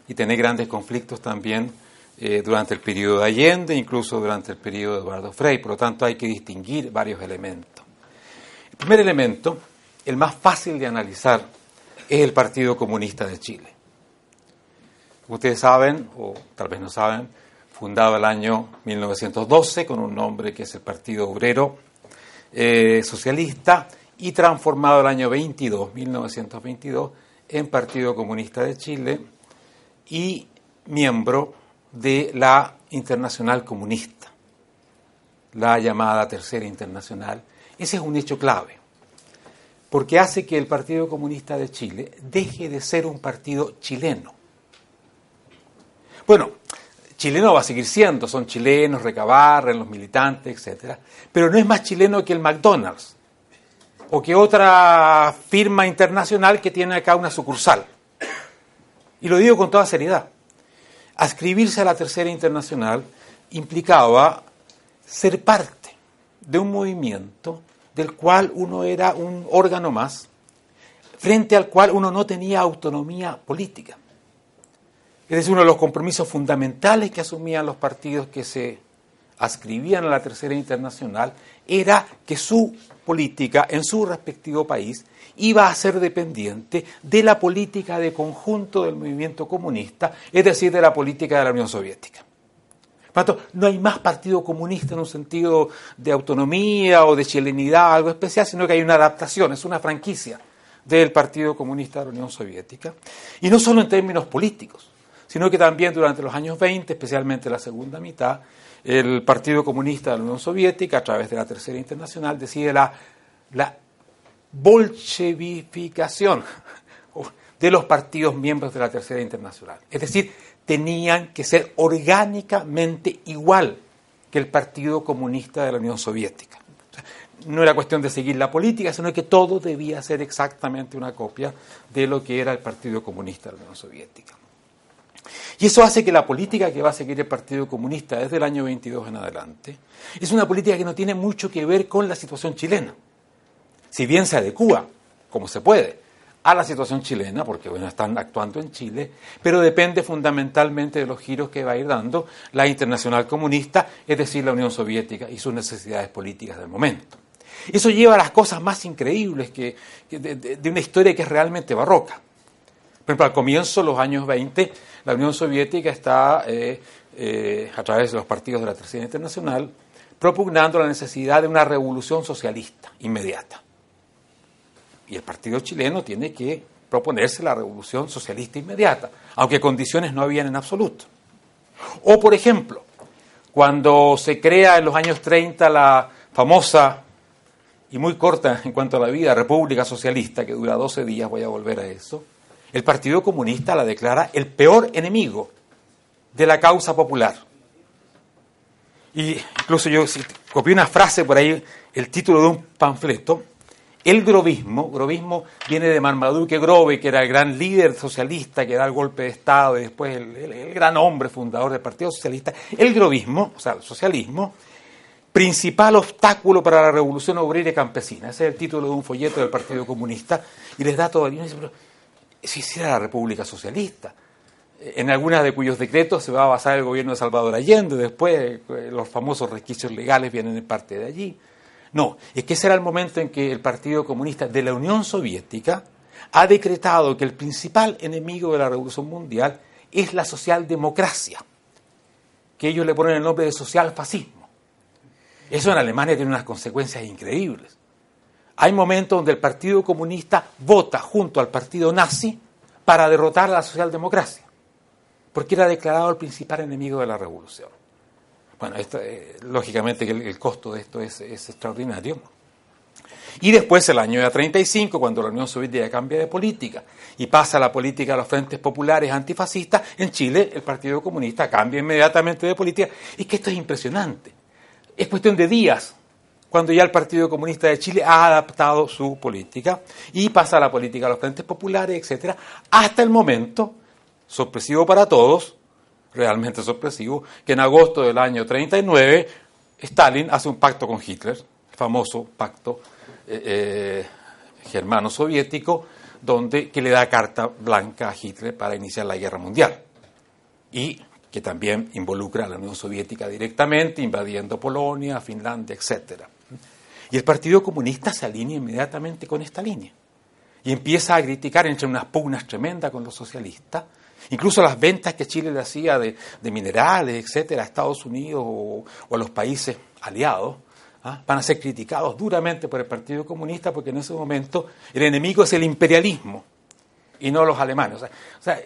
y tener grandes conflictos también eh, durante el periodo de Allende, incluso durante el periodo de Eduardo Frei. Por lo tanto, hay que distinguir varios elementos. El primer elemento, el más fácil de analizar, es el Partido Comunista de Chile. Ustedes saben, o tal vez no saben, fundado el año 1912 con un nombre que es el Partido Obrero eh, Socialista y transformado el año 22, 1922, en Partido Comunista de Chile y miembro de la Internacional Comunista, la llamada Tercera Internacional, ese es un hecho clave, porque hace que el Partido Comunista de Chile deje de ser un partido chileno. Bueno, chileno va a seguir siendo, son chilenos, recabarren, los militantes, etc. Pero no es más chileno que el McDonald's o que otra firma internacional que tiene acá una sucursal. Y lo digo con toda seriedad. Ascribirse a la Tercera Internacional implicaba ser parte de un movimiento del cual uno era un órgano más, frente al cual uno no tenía autonomía política. Es decir, uno de los compromisos fundamentales que asumían los partidos que se ascribían a la Tercera Internacional era que su política en su respectivo país iba a ser dependiente de la política de conjunto del movimiento comunista, es decir, de la política de la Unión Soviética. Por tanto, no hay más partido comunista en un sentido de autonomía o de chilenidad, algo especial, sino que hay una adaptación, es una franquicia del Partido Comunista de la Unión Soviética. Y no solo en términos políticos, sino que también durante los años 20, especialmente la segunda mitad, el Partido Comunista de la Unión Soviética, a través de la Tercera Internacional, decide la, la bolchevificación de los partidos miembros de la Tercera Internacional. Es decir, tenían que ser orgánicamente igual que el Partido Comunista de la Unión Soviética. no era cuestión de seguir la política, sino que todo debía ser exactamente una copia de lo que era el Partido Comunista de la Unión Soviética. Y eso hace que la política que va a seguir el Partido Comunista desde el año 22 en adelante es una política que no tiene mucho que ver con la situación chilena. Si bien se adecua, como se puede, a la situación chilena, porque bueno, están actuando en Chile, pero depende fundamentalmente de los giros que va a ir dando la internacional comunista, es decir, la Unión Soviética y sus necesidades políticas del momento. Eso lleva a las cosas más increíbles que, de, una historia que es realmente barroca. Por ejemplo, al comienzo, de los años 20, la Unión Soviética está, eh, eh, a través de los partidos de la Tercera Internacional, propugnando la necesidad de una revolución socialista inmediata. Y el partido chileno tiene que proponerse la revolución socialista inmediata, aunque condiciones no habían en absoluto. O, por ejemplo, cuando se crea en los años 30 la famosa y muy corta en cuanto a la vida República Socialista, que dura 12 días, voy a volver a eso, el Partido Comunista la declara el peor enemigo de la causa popular. Y incluso yo copié una frase por ahí, el título de un panfleto, el grovismo, grovismo viene de Marmaduke Grove, que era el gran líder socialista que da el golpe de Estado y después el, gran hombre fundador del Partido Socialista. El grovismo, o sea, el socialismo, principal obstáculo para la revolución obrera y campesina. Ese es el título de un folleto del Partido Comunista y les da todo el dice, pero si hiciera la República Socialista, en algunas de cuyos decretos se va a basar el gobierno de Salvador Allende, después eh, los famosos resquicios legales vienen en parte de allí. No, es que ese era el momento en que el Partido Comunista de la Unión Soviética ha decretado que el principal enemigo de la revolución mundial es la socialdemocracia, que ellos le ponen el nombre de socialfascismo. Eso en Alemania tiene unas consecuencias increíbles. Hay momentos donde el Partido Comunista vota junto al Partido Nazi para derrotar a la socialdemocracia, porque era declarado el principal enemigo de la revolución. Bueno, eh, lógicamente que el, costo de esto es, extraordinario. Y después, el año 35, cuando la Unión Soviética cambia de política y pasa a la política de los frentes populares antifascistas, en Chile el Partido Comunista cambia inmediatamente de política. Y que esto es impresionante. Es cuestión de días cuando ya el Partido Comunista de Chile ha adaptado su política y pasa a la política de los frentes populares, etcétera, hasta el momento, sorpresivo para todos, realmente sorpresivo, que en agosto del año 39 Stalin hace un pacto con Hitler, el famoso pacto eh, eh, germano-soviético, donde que le da carta blanca a Hitler para iniciar la guerra mundial. Y que también involucra a la Unión Soviética directamente, invadiendo Polonia, Finlandia, etc. Y el Partido Comunista se alinea inmediatamente con esta línea y empieza a criticar entre unas pugnas tremendas con los socialistas Incluso las ventas que Chile le hacía de, minerales, etcétera, a Estados Unidos o, a los países aliados, ¿ah? van a ser criticados duramente por el Partido Comunista porque en ese momento el enemigo es el imperialismo y no los alemanes. O sea,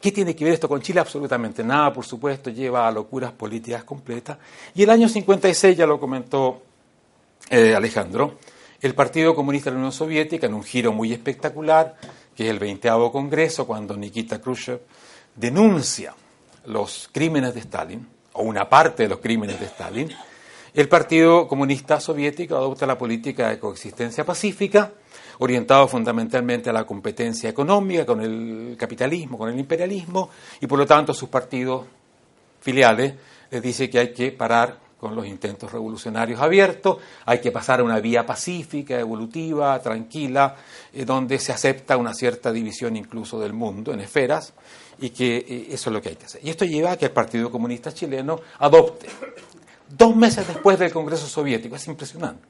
¿qué tiene que ver esto con Chile? Absolutamente nada, por supuesto, lleva a locuras políticas completas. Y el año 56, ya lo comentó eh, Alejandro, el Partido Comunista de la Unión Soviética, en un giro muy espectacular, que es el 20 Congreso, cuando Nikita Khrushchev denuncia los crímenes de Stalin, o una parte de los crímenes de Stalin, el Partido Comunista Soviético adopta la política de coexistencia pacífica, orientado fundamentalmente a la competencia económica con el capitalismo, con el imperialismo, y por lo tanto sus partidos filiales les dice que hay que parar con los intentos revolucionarios abiertos, hay que pasar a una vía pacífica, evolutiva, tranquila, eh, donde se acepta una cierta división incluso del mundo en esferas, y que eh, eso es lo que hay que hacer. Y esto lleva a que el Partido Comunista Chileno adopte dos meses después del Congreso Soviético. Es impresionante.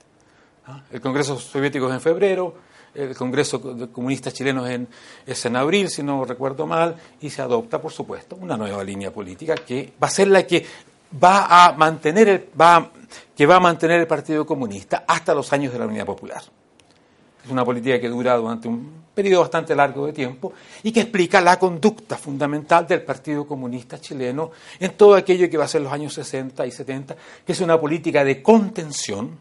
¿ah? El Congreso Soviético es en febrero, el Congreso de Comunistas Chilenos en, es en abril, si no recuerdo mal, y se adopta, por supuesto, una nueva línea política que va a ser la que va a mantener el, va, que va a mantener el Partido Comunista hasta los años de la Unidad Popular. Es una política que dura durante un periodo bastante largo de tiempo y que explica la conducta fundamental del Partido Comunista chileno en todo aquello que va a ser los años 60 y 70, que es una política de contención,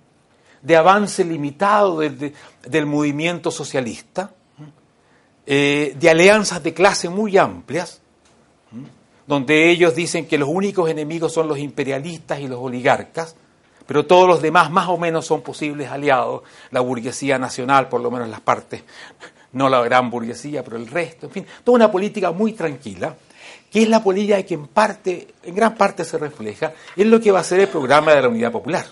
de avance limitado del, movimiento socialista, eh, de alianzas de clase muy amplias, donde ellos dicen que los únicos enemigos son los imperialistas y los oligarcas, pero todos los demás más o menos son posibles aliados, la burguesía nacional, por lo menos las partes, no la gran burguesía, pero el resto, en fin, toda una política muy tranquila, que es la política que en parte, en gran parte se refleja en lo que va a ser el programa de la Unidad Popular.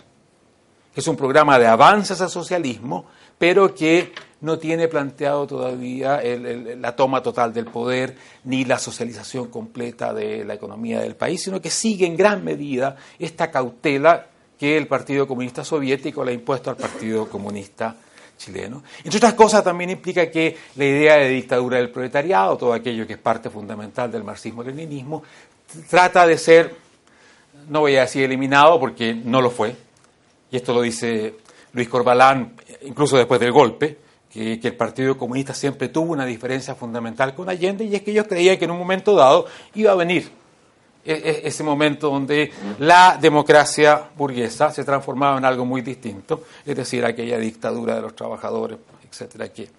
Es un programa de avances al socialismo, pero que no tiene planteado todavía la toma total del poder ni la socialización completa de la economía del país, sino que sigue en gran medida esta cautela que el Partido Comunista Soviético le ha impuesto al Partido Comunista chileno. Entre otras cosas, también implica que la idea de dictadura del proletariado, todo aquello que es parte fundamental del marxismo-leninismo, trata de ser, no voy a decir eliminado porque no lo fue, y esto lo dice Luis Corbalán, incluso después del golpe, que, el Partido Comunista siempre tuvo una diferencia fundamental con Allende, y es que ellos creían que en un momento dado iba a venir e, e, ese momento donde la democracia burguesa se transformaba en algo muy distinto, es decir, aquella dictadura de los trabajadores, etcétera, que,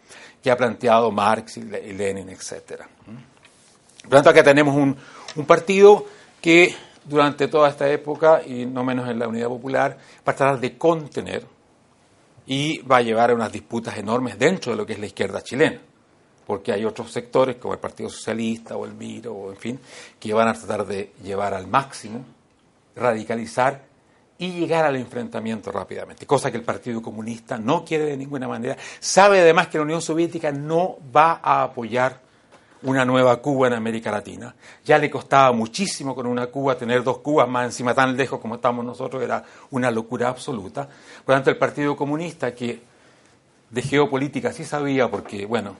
que ha planteado Marx y Lenin, etcétera. Por lo tanto, acá tenemos un, un partido que durante toda esta época, y no menos en la Unidad Popular, para tratar de contener y va a llevar a unas disputas enormes dentro de lo que es la izquierda chilena, porque hay otros sectores como el Partido Socialista o el Miro, o en fin, que van a tratar de llevar al máximo, radicalizar y llegar al enfrentamiento rápidamente, cosa que el Partido Comunista no quiere de ninguna manera. Sabe además que la Unión Soviética no va a apoyar una nueva Cuba en América Latina. Ya le costaba muchísimo con una Cuba tener dos Cubas más encima tan lejos como estamos nosotros, era una locura absoluta. Por lo tanto, el Partido Comunista, que de geopolítica sí sabía, porque, bueno,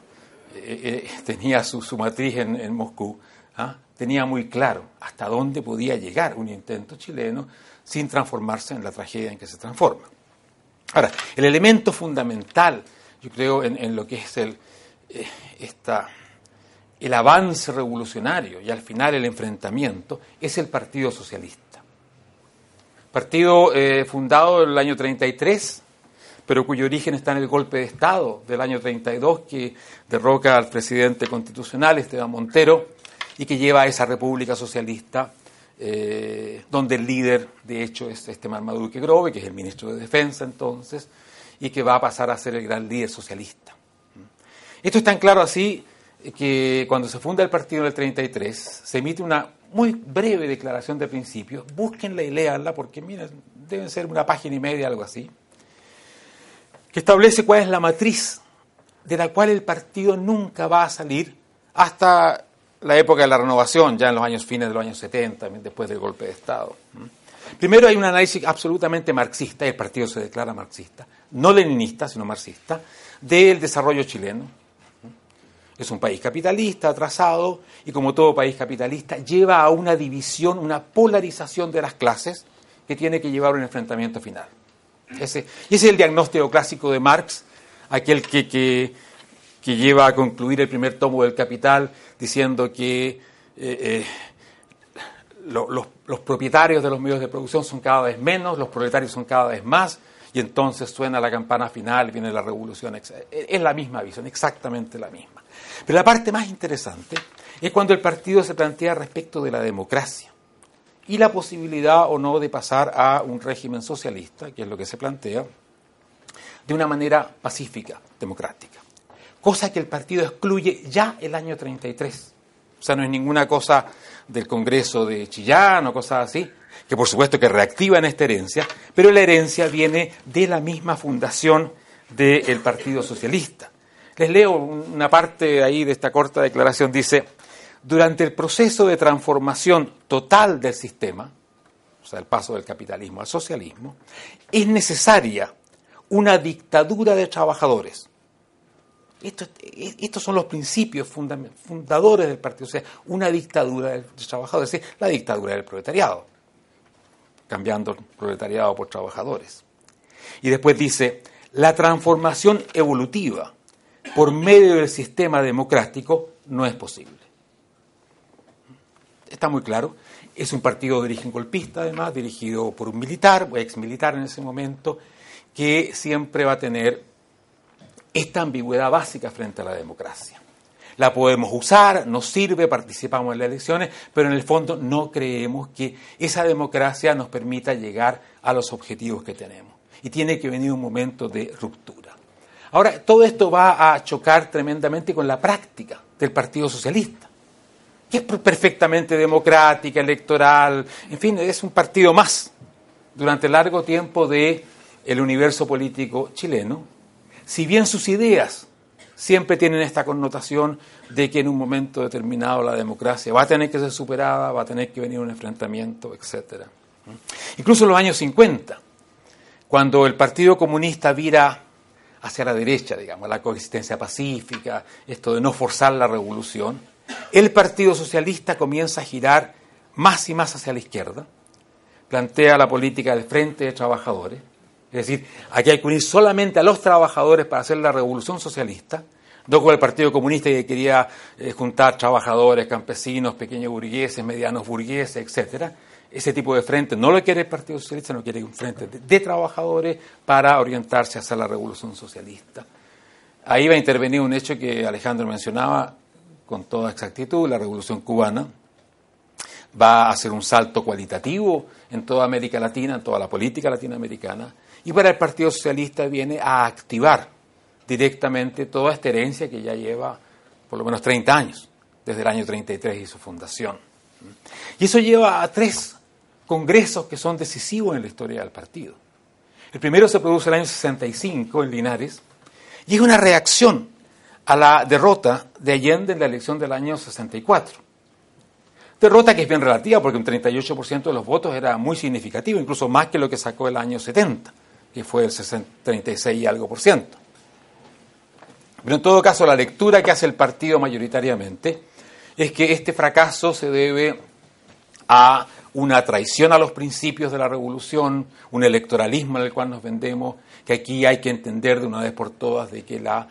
eh, eh, tenía su, matriz en, Moscú, ¿ah? tenía muy claro hasta dónde podía llegar un intento chileno sin transformarse en la tragedia en que se transforma. Ahora, el elemento fundamental, yo creo, en, lo que es el, eh, esta el avance revolucionario y al final el enfrentamiento es el Partido Socialista. Partido eh, fundado en el año 33, pero cuyo origen está en el golpe de Estado del año 32 que derroca al presidente constitucional Esteban Montero y que lleva a esa República Socialista eh, donde el líder, de hecho, es este Marmaduke Grove, que es el ministro de Defensa entonces, y que va a pasar a ser el gran líder socialista. Esto es tan claro así que cuando se funda el partido en el 33 se emite una muy breve declaración de principios, búsquenla y léanla porque miren, deben ser una página y media, algo así, que establece cuál es la matriz de la cual el partido nunca va a salir hasta la época de la renovación, ya en los años fines de los años 70, después del golpe de Estado. Primero hay un análisis absolutamente marxista, y el partido se declara marxista, no leninista, sino marxista, del desarrollo chileno, es un país capitalista, atrasado, y como todo país capitalista, lleva a una división, una polarización de las clases que tiene que llevar a un enfrentamiento final. Ese, y ese es el diagnóstico clásico de Marx, aquel que, que, lleva a concluir el primer tomo del Capital diciendo que eh, eh, los, los propietarios de los medios de producción son cada vez menos, los proletarios son cada vez más, y entonces suena la campana final, viene la revolución. Es la misma visión, exactamente la misma. Pero la parte más interesante es cuando el partido se plantea respecto de la democracia y la posibilidad o no de pasar a un régimen socialista, que es lo que se plantea, de una manera pacífica, democrática. Cosa que el partido excluye ya el año 33. O sea, no es ninguna cosa del Congreso de Chillán o cosas así, que por supuesto que reactivan esta herencia, pero la herencia viene de la misma fundación del Partido Socialista. Les leo una parte ahí de esta corta declaración. Dice, durante el proceso de transformación total del sistema, o sea, el paso del capitalismo al socialismo, es necesaria una dictadura de trabajadores. estos son los principios fundadores del Partido sea, una dictadura de trabajadores, es decir, la dictadura del proletariado, cambiando proletariado por trabajadores. Y después dice, la transformación evolutiva por medio del sistema democrático no es posible. Está muy claro. Es un partido de origen golpista, además, dirigido por un militar, ex militar en ese momento, que siempre va a tener esta ambigüedad básica frente a la democracia. La podemos usar, nos sirve, participamos en las elecciones, pero en el fondo no creemos que esa democracia nos permita llegar a los objetivos que tenemos. Y tiene que venir un momento de ruptura. Ahora, todo esto va a chocar tremendamente con la práctica del Partido Socialista, que es perfectamente democrática, electoral, en fin, es un partido más durante largo tiempo de el universo político chileno, si bien sus ideas siempre tienen esta connotación de que en un momento determinado la democracia va a tener que ser superada, va a tener que venir un enfrentamiento, etc. Incluso en los años 50, cuando el Partido Comunista vira hacia la derecha, digamos, la coexistencia pacífica, esto de no forzar la revolución, el Partido Socialista comienza a girar más y más hacia la izquierda, plantea la política del Frente de Trabajadores, es decir, aquí hay que unir solamente a los trabajadores para hacer la revolución socialista, no como el Partido Comunista que quería eh, juntar trabajadores, campesinos, pequeños burgueses, medianos burgueses, etcétera. Ese tipo de frente no lo quiere el Partido Socialista, no quiere un frente de, trabajadores para orientarse hacia la revolución socialista. Ahí va a intervenir un hecho que Alejandro mencionaba con toda exactitud, la revolución cubana va a hacer un salto cualitativo en toda América Latina, en toda la política latinoamericana, y para el Partido Socialista viene a activar directamente toda esta herencia que ya lleva por lo menos 30 años, desde el año 33 y su fundación. Y eso lleva a tres congresos que son decisivos en la historia del partido. El primero se produce en el año 65 en Linares y es una reacción a la derrota de Allende en la elección del año 64. Derrota que es bien relativa porque un 38% de los votos era muy significativo, incluso más que lo que sacó el año 70 que fue el 36 y algo por ciento. Pero en todo caso, la lectura que hace el partido mayoritariamente es que este fracaso se debe a una traición a los principios de la revolución, un electoralismo en el cual nos vendemos, que aquí hay que entender de una vez por todas de que, la,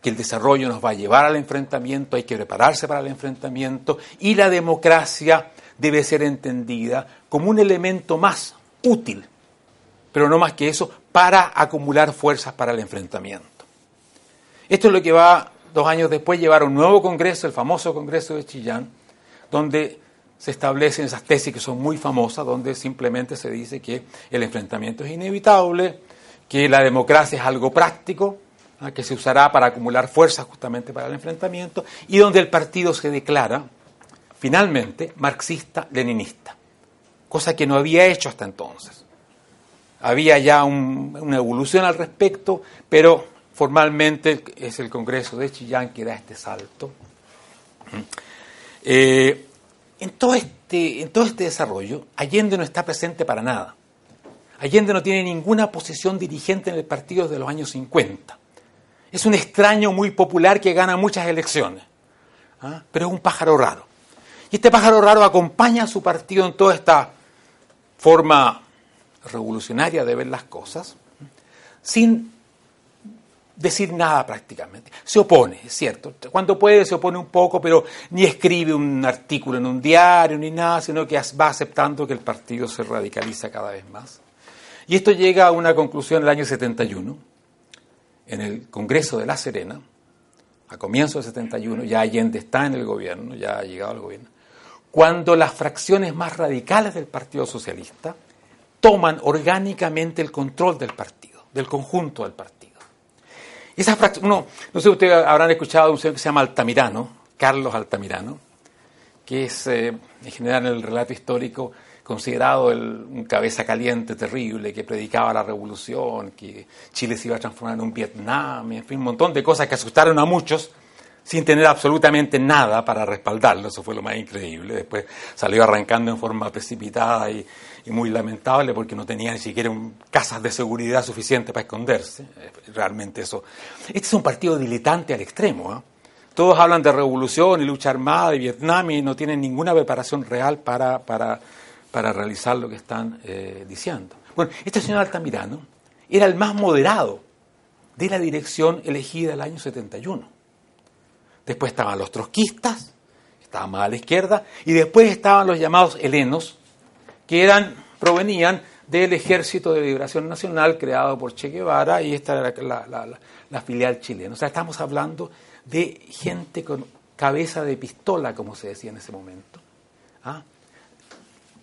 que el desarrollo nos va a llevar al enfrentamiento, hay que prepararse para el enfrentamiento y la democracia debe ser entendida como un elemento más útil pero no más que eso, para acumular fuerzas para el enfrentamiento. Esto es lo que va, dos años después, llevar a un nuevo congreso, el famoso Congreso de Chillán, donde se establecen esas tesis que son muy famosas, donde simplemente se dice que el enfrentamiento es inevitable, que la democracia es algo práctico, que se usará para acumular fuerzas justamente para el enfrentamiento, y donde el partido se declara finalmente marxista-leninista, cosa que no había hecho hasta entonces. Había ya una evolución al respecto, pero formalmente es el Congreso de Chillán que da este salto. Eh, en, todo este, en todo este desarrollo, Allende no está presente para nada. Allende no tiene ninguna posición dirigente en el partido desde los años 50. Es un extraño muy popular que gana muchas elecciones, ¿ah? pero es un pájaro raro. Y este pájaro raro acompaña a su partido en toda esta forma revolucionaria de ver las cosas, sin decir nada prácticamente. Se opone, es cierto. Cuando puede se opone un poco, pero ni escribe un artículo en un diario ni nada, sino que va aceptando que el partido se radicaliza cada vez más. Y esto llega a una conclusión en el año 71, en el Congreso de La Serena, a comienzos del 71, ya Allende está en el gobierno, ya ha llegado al gobierno, cuando las fracciones más radicales del Partido Socialista toman orgánicamente el control del partido, del conjunto del partido. Esa no sé ustedes habrán escuchado de un señor que se llama Altamirano, Carlos Altamirano, que es eh, en general en el relato histórico considerado un cabeza caliente terrible, que predicaba la revolución, que Chile se iba a transformar en un Vietnam, en fin, un montón de cosas que asustaron a muchos sin tener absolutamente nada para respaldarlo, eso fue lo más increíble. Después salió arrancando en forma precipitada y, muy lamentable porque no tenía ni siquiera casas de seguridad suficientes para esconderse. Eh, realmente eso. Este es un partido diletante al extremo. ¿eh? Todos hablan de revolución y lucha armada de Vietnam y no tienen ninguna preparación real para, para, para realizar lo que están eh, diciendo. Bueno, este señor Altamirano era el más moderado de la dirección elegida el año 71 después estaban los trotskistas, estaban más a la izquierda, y después estaban los llamados helenos, que eran, provenían del Ejército de Liberación Nacional creado por Che Guevara, y esta era la, filial chilena. O sea, estamos hablando de gente con cabeza de pistola, como se decía en ese momento, ¿ah?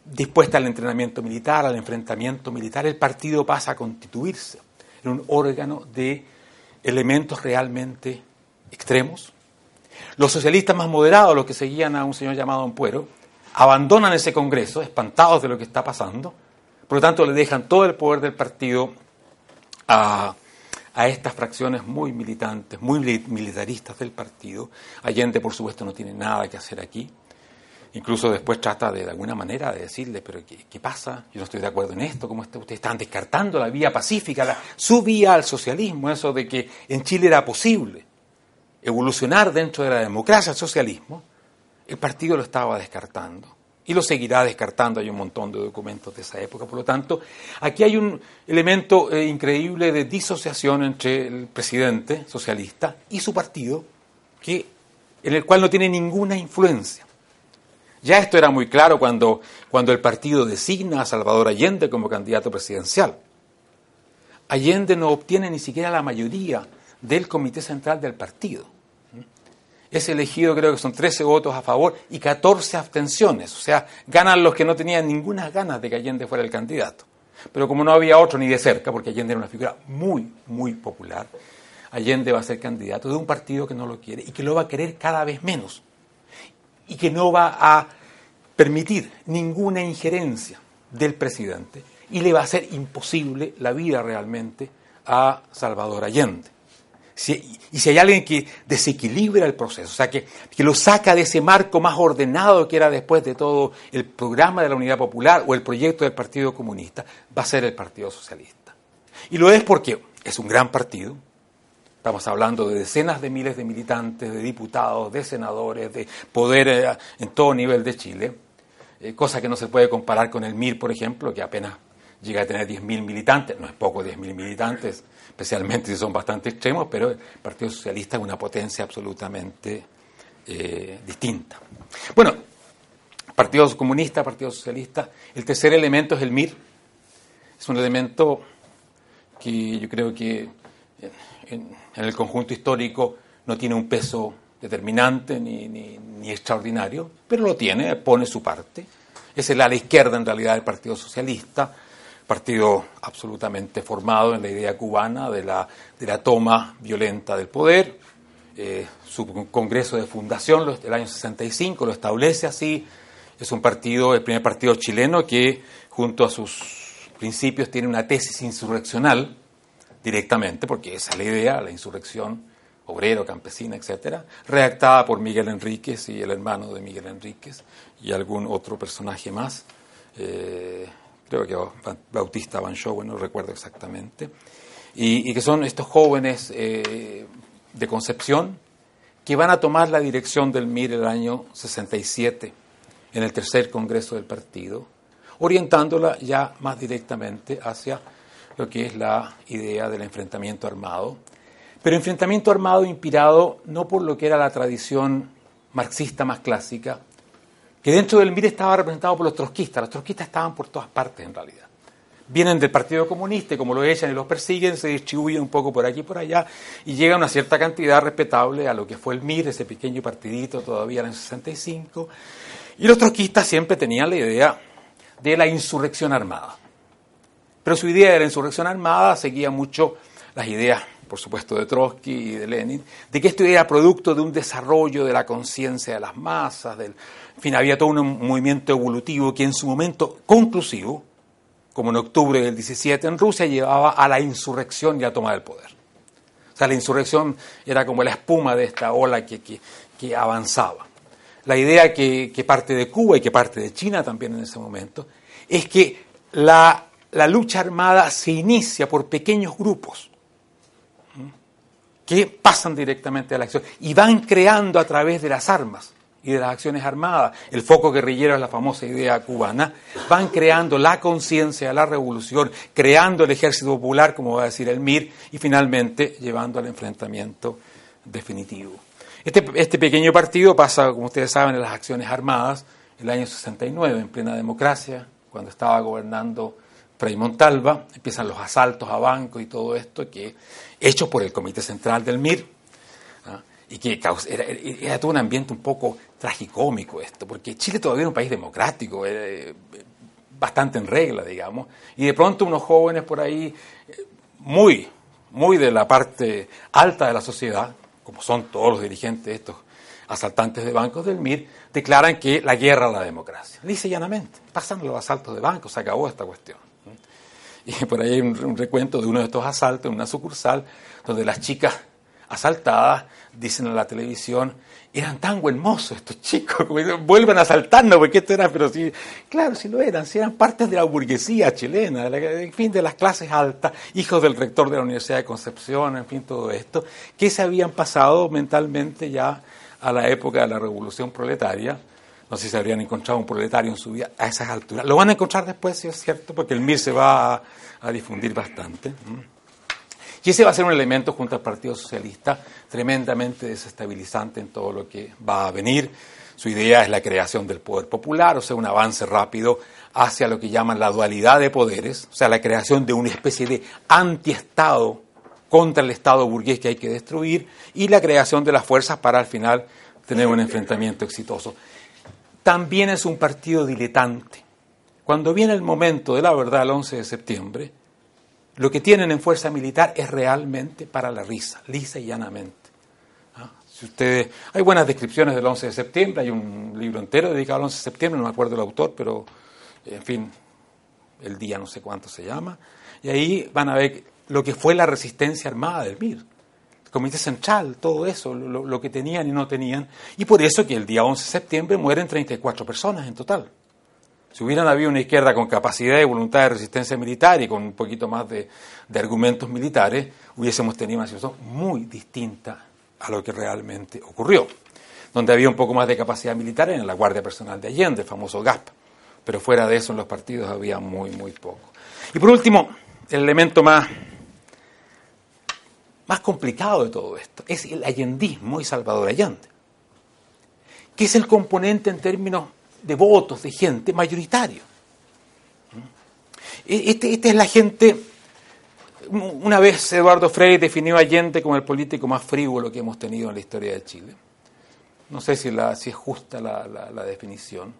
dispuesta al entrenamiento militar, al enfrentamiento militar, el partido pasa a constituirse en un órgano de elementos realmente extremos, los socialistas más moderados, los que seguían a un señor llamado Ampuero, abandonan ese Congreso, espantados de lo que está pasando, por lo tanto le dejan todo el poder del partido a, estas fracciones muy militantes, muy militaristas del partido. Allende, por supuesto, no tiene nada que hacer aquí. Incluso después trata de, de alguna manera de decirle, pero ¿qué, pasa? Yo no estoy de acuerdo en esto, ¿cómo está? ustedes están descartando la vía pacífica, la, su vía al socialismo, eso de que en Chile era posible evolucionar dentro de la democracia, el socialismo, el partido lo estaba descartando y lo seguirá descartando. Hay un montón de documentos de esa época. Por lo tanto, aquí hay un elemento eh, increíble de disociación entre el presidente socialista y su partido, que, en el cual no tiene ninguna influencia. Ya esto era muy claro cuando, cuando el partido designa a Salvador Allende como candidato presidencial. Allende no obtiene ni siquiera la mayoría del Comité Central del partido. Es elegido, creo que son 13 votos a favor y 14 abstenciones. O sea, ganan los que no tenían ninguna ganas de que Allende fuera el candidato. Pero como no había otro ni de cerca, porque Allende era una figura muy, muy popular, Allende va a ser candidato de un partido que no lo quiere y que lo va a querer cada vez menos. Y que no va a permitir ninguna injerencia del presidente y le va a ser imposible la vida realmente a Salvador Allende y si hay alguien que desequilibra el proceso, o sea, que, que, lo saca de ese marco más ordenado que era después de todo el programa de la Unidad Popular o el proyecto del Partido Comunista, va a ser el Partido Socialista. Y lo es porque es un gran partido, estamos hablando de decenas de miles de militantes, de diputados, de senadores, de poder eh, en todo nivel de Chile, eh, cosa que no se puede comparar con el MIR, por ejemplo, que apenas llega a tener 10.000 militantes, no es poco 10.000 militantes, especialmente si son bastante extremos, pero el Partido Socialista es una potencia absolutamente eh, distinta. Bueno, Partido Comunista, Partido Socialista, el tercer elemento es el MIR, es un elemento que yo creo que en, el conjunto histórico no tiene un peso determinante ni, ni, extraordinario, pero lo tiene, pone su parte. Es el ala izquierda en realidad del Partido Socialista, partido absolutamente formado en la idea cubana de la, de la toma violenta del poder. Eh, su congreso de fundación del año 65 lo establece así. Es un partido, el primer partido chileno que junto a sus principios tiene una tesis insurreccional directamente, porque esa es la idea, la insurrección obrero, campesina, etcétera, redactada por Miguel Enríquez y el hermano de Miguel Enríquez y algún otro personaje más. Eh, creo que Bautista Banchou, no recuerdo exactamente, y, que son estos jóvenes eh, de Concepción que van a tomar la dirección del MIR el año 67 en el tercer Congreso del Partido, orientándola ya más directamente hacia lo que es la idea del enfrentamiento armado, pero enfrentamiento armado inspirado no por lo que era la tradición marxista más clásica, que dentro del MIR estaba representado por los trotskistas. Los trotskistas estaban por todas partes en realidad. Vienen del Partido Comunista y como lo echan y los persiguen, se distribuyen un poco por aquí y por allá y llega una cierta cantidad respetable a lo que fue el MIR, ese pequeño partidito todavía en el 65. Y los trotskistas siempre tenían la idea de la insurrección armada. Pero su idea de la insurrección armada seguía mucho las ideas por supuesto de Trotsky y de Lenin, de que esto era producto de un desarrollo de la conciencia de las masas, del, en fin, había todo un movimiento evolutivo que en su momento conclusivo, como en octubre del 17 en Rusia, llevaba a la insurrección y a toma del poder. O sea, la insurrección era como la espuma de esta ola que, que, avanzaba. La idea que, que, parte de Cuba y que parte de China también en ese momento es que la, la lucha armada se inicia por pequeños grupos que pasan directamente a la acción y van creando a través de las armas y de las acciones armadas, el foco guerrillero es la famosa idea cubana, van creando la conciencia la revolución, creando el ejército popular, como va a decir el MIR, y finalmente llevando al enfrentamiento definitivo. Este, este pequeño partido pasa, como ustedes saben, en las acciones armadas el año 69, en plena democracia, cuando estaba gobernando Frei Montalva, empiezan los asaltos a bancos y todo esto, que hecho por el Comité Central del MIR, y que era, era, todo un ambiente un poco tragicómico esto, porque Chile todavía era un país democrático, eh, bastante en regla, digamos, y de pronto unos jóvenes por ahí, eh, muy, muy de la parte alta de la sociedad, como son todos los dirigentes estos asaltantes de bancos del MIR, declaran que la guerra a la democracia. Dice llanamente, pasan los asaltos de bancos, se acabó esta cuestión. Y por ahí hay un recuento de uno de estos asaltos en una sucursal, donde las chicas asaltadas, dicen en la televisión, eran tan buen estos chicos, vuelvan a asaltarnos, porque esto era, pero sí, claro, sí lo eran, sí eran partes de la burguesía chilena, en fin, de las clases altas, hijos del rector de la Universidad de Concepción, en fin, todo esto, que se habían pasado mentalmente ya a la época de la revolución proletaria, no sé si se habrían encontrado un proletario en su vida a esas alturas. Lo van a encontrar después, si es cierto, porque el MIR se va a, difundir bastante. Y ese va a ser un elemento junto al Partido Socialista tremendamente desestabilizante en todo lo que va a venir. Su idea es la creación del poder popular, o sea, un avance rápido hacia lo que llaman la dualidad de poderes, o sea, la creación de una especie de antiestado contra el Estado burgués que hay que destruir y la creación de las fuerzas para al final tener un enfrentamiento exitoso. También es un partido diletante. Cuando viene el momento de la verdad, el 11 de septiembre, lo que tienen en fuerza militar es realmente para la risa, lisa y llanamente. ¿Ah? Si ustedes, hay buenas descripciones del 11 de septiembre, hay un libro entero dedicado al 11 de septiembre, no me acuerdo el autor, pero en fin, el día no sé cuánto se llama, y ahí van a ver lo que fue la resistencia armada del MIR, el Comité Central, todo eso, lo, lo que tenían y no tenían, y por eso que el día 11 de septiembre mueren 34 personas en total. Si hubieran habido una izquierda con capacidad y voluntad de resistencia militar y con un poquito más de, argumentos militares, hubiésemos tenido una situación muy distinta a lo que realmente ocurrió. Donde había un poco más de capacidad militar en la Guardia Personal de Allende, el famoso GAP. Pero fuera de eso en los partidos había muy, muy poco. Y por último, el elemento más, más complicado de todo esto es el allendismo y Salvador Allende, que es el componente en términos de votos, de gente mayoritario. E, este, esta es la gente. Una vez Eduardo Frei definió a Allende como el político más frívolo que hemos tenido en la historia de Chile. No sé si, la, si es justa la, la, definición,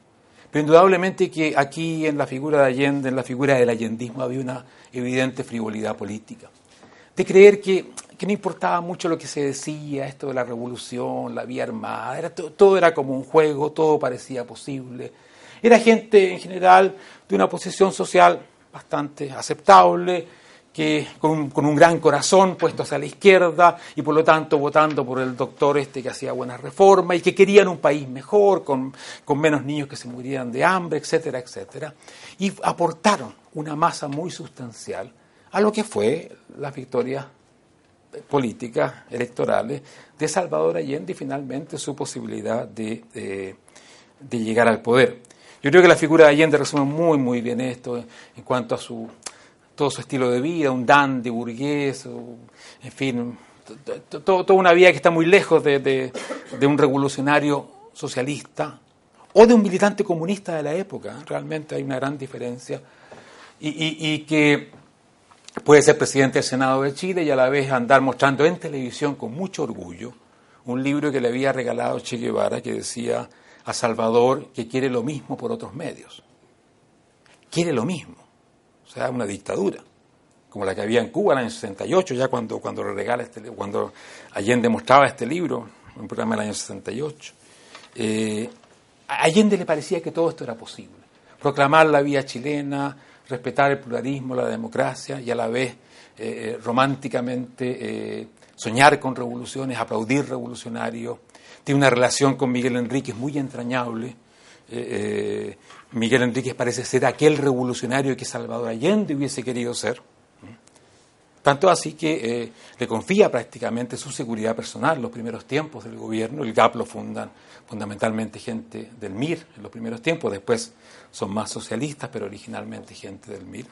pero indudablemente que aquí en la figura de Allende, en la figura del allendismo, había una evidente frivolidad política. De creer que que no importaba mucho lo que se decía, esto de la revolución, la vía armada, era todo, era como un juego, todo parecía posible. Era gente en general de una posición social bastante aceptable, que con, un gran corazón puesto hacia la izquierda y por lo tanto votando por el doctor este que hacía buenas reformas y que querían un país mejor, con, con menos niños que se murieran de hambre, etcétera, etcétera. Y aportaron una masa muy sustancial a lo que fue la victoria políticas electorales de Salvador Allende y finalmente su posibilidad de, de, llegar al poder. Yo creo que la figura de Allende resume muy, muy bien esto en cuanto a su, todo su estilo de vida, un dandy burgués, en fin, toda una vida que está muy lejos de, de, un revolucionario socialista o de un militante comunista de la época. Realmente hay una gran diferencia. Y, y que puede ser presidente del Senado de Chile y a la vez andar mostrando en televisión con mucho orgullo un libro que le había regalado Che Guevara que decía a Salvador que quiere lo mismo por otros medios. Quiere lo mismo. O sea, una dictadura, como la que había en Cuba en el año 68, ya cuando, cuando, regala este, cuando Allende mostraba este libro, un programa del año 68. Eh, a Allende le parecía que todo esto era posible. Proclamar la vía chilena, respetar el pluralismo, la democracia y a la vez eh, eh, románticamente eh, soñar con revoluciones, aplaudir revolucionarios. Tiene una relación con Miguel Enríquez muy entrañable. Miguel Enríquez parece ser aquel revolucionario que Salvador Allende hubiese querido ser. Tanto así que eh, le confía prácticamente su seguridad personal los primeros tiempos del gobierno. El GAP lo fundan fundamentalmente gente del MIR en los primeros tiempos, después son más socialistas, pero originalmente gente del MIR.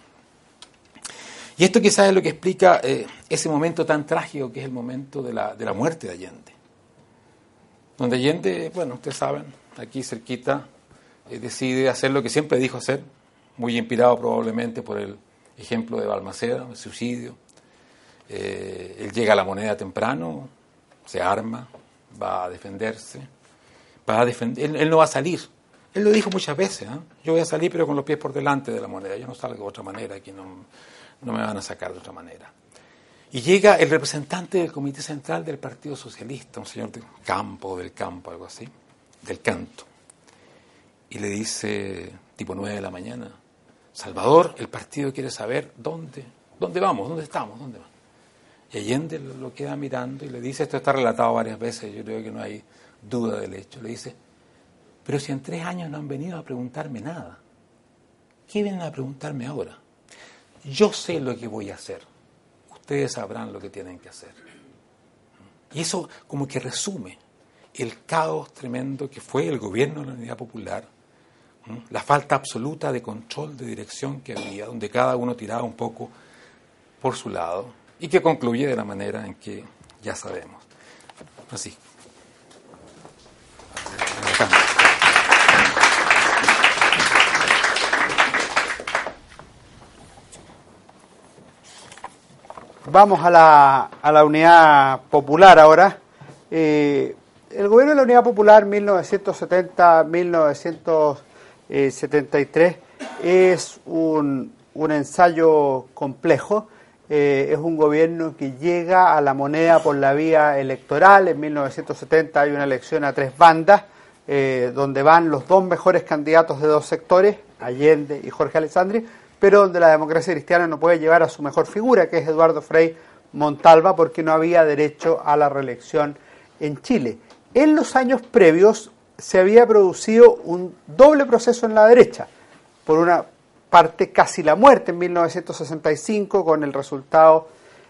Y esto quizás es lo que explica eh, ese momento tan trágico que es el momento de la, de la muerte de Allende. Donde Allende, bueno, ustedes saben, aquí cerquita, eh, decide hacer lo que siempre dijo hacer, muy inspirado probablemente por el ejemplo de Balmaceda, el suicidio. Eh, él llega a la moneda temprano, se arma, va a defenderse, va a defender, él, no va a salir. Él lo dijo muchas veces, yo voy a salir pero con los pies por delante de la moneda, yo no salgo de otra manera, aquí no, no me van a sacar de otra manera. Y llega el representante del Comité Central del Partido Socialista, un señor de campo, del campo, algo así, del canto. Y le dice, tipo nueve de la mañana, Salvador, el partido quiere saber dónde, dónde vamos, dónde estamos, dónde vamos. Y Allende lo queda mirando y le dice, esto está relatado varias veces, yo creo que no hay duda del hecho, le dice, pero si en tres años no han venido a preguntarme nada, ¿qué vienen a preguntarme ahora? yo sé lo que voy a hacer, ustedes sabrán lo que tienen que hacer. Y eso como que resume el caos tremendo que fue el gobierno de la Unidad Popular, la falta absoluta de control, de dirección que había, donde cada uno tiraba un poco por su lado, y que concluye de la manera en que ya sabemos. Así. Vamos a la, a la unidad popular ahora. Eh, el gobierno de la unidad popular 1970-1973 es un, un, ensayo complejo. Eh, es un gobierno que llega a la moneda por la vía electoral. En 1970 hay una elección a tres bandas, eh, donde van los dos mejores candidatos de dos sectores, Allende y Jorge Alessandri pero donde la democracia cristiana no puede llevar a su mejor figura, que es Eduardo Frei Montalva, porque no había derecho a la reelección en Chile. En los años previos se había producido un doble proceso en la derecha. Por una parte, casi la muerte en 1965, con el resultado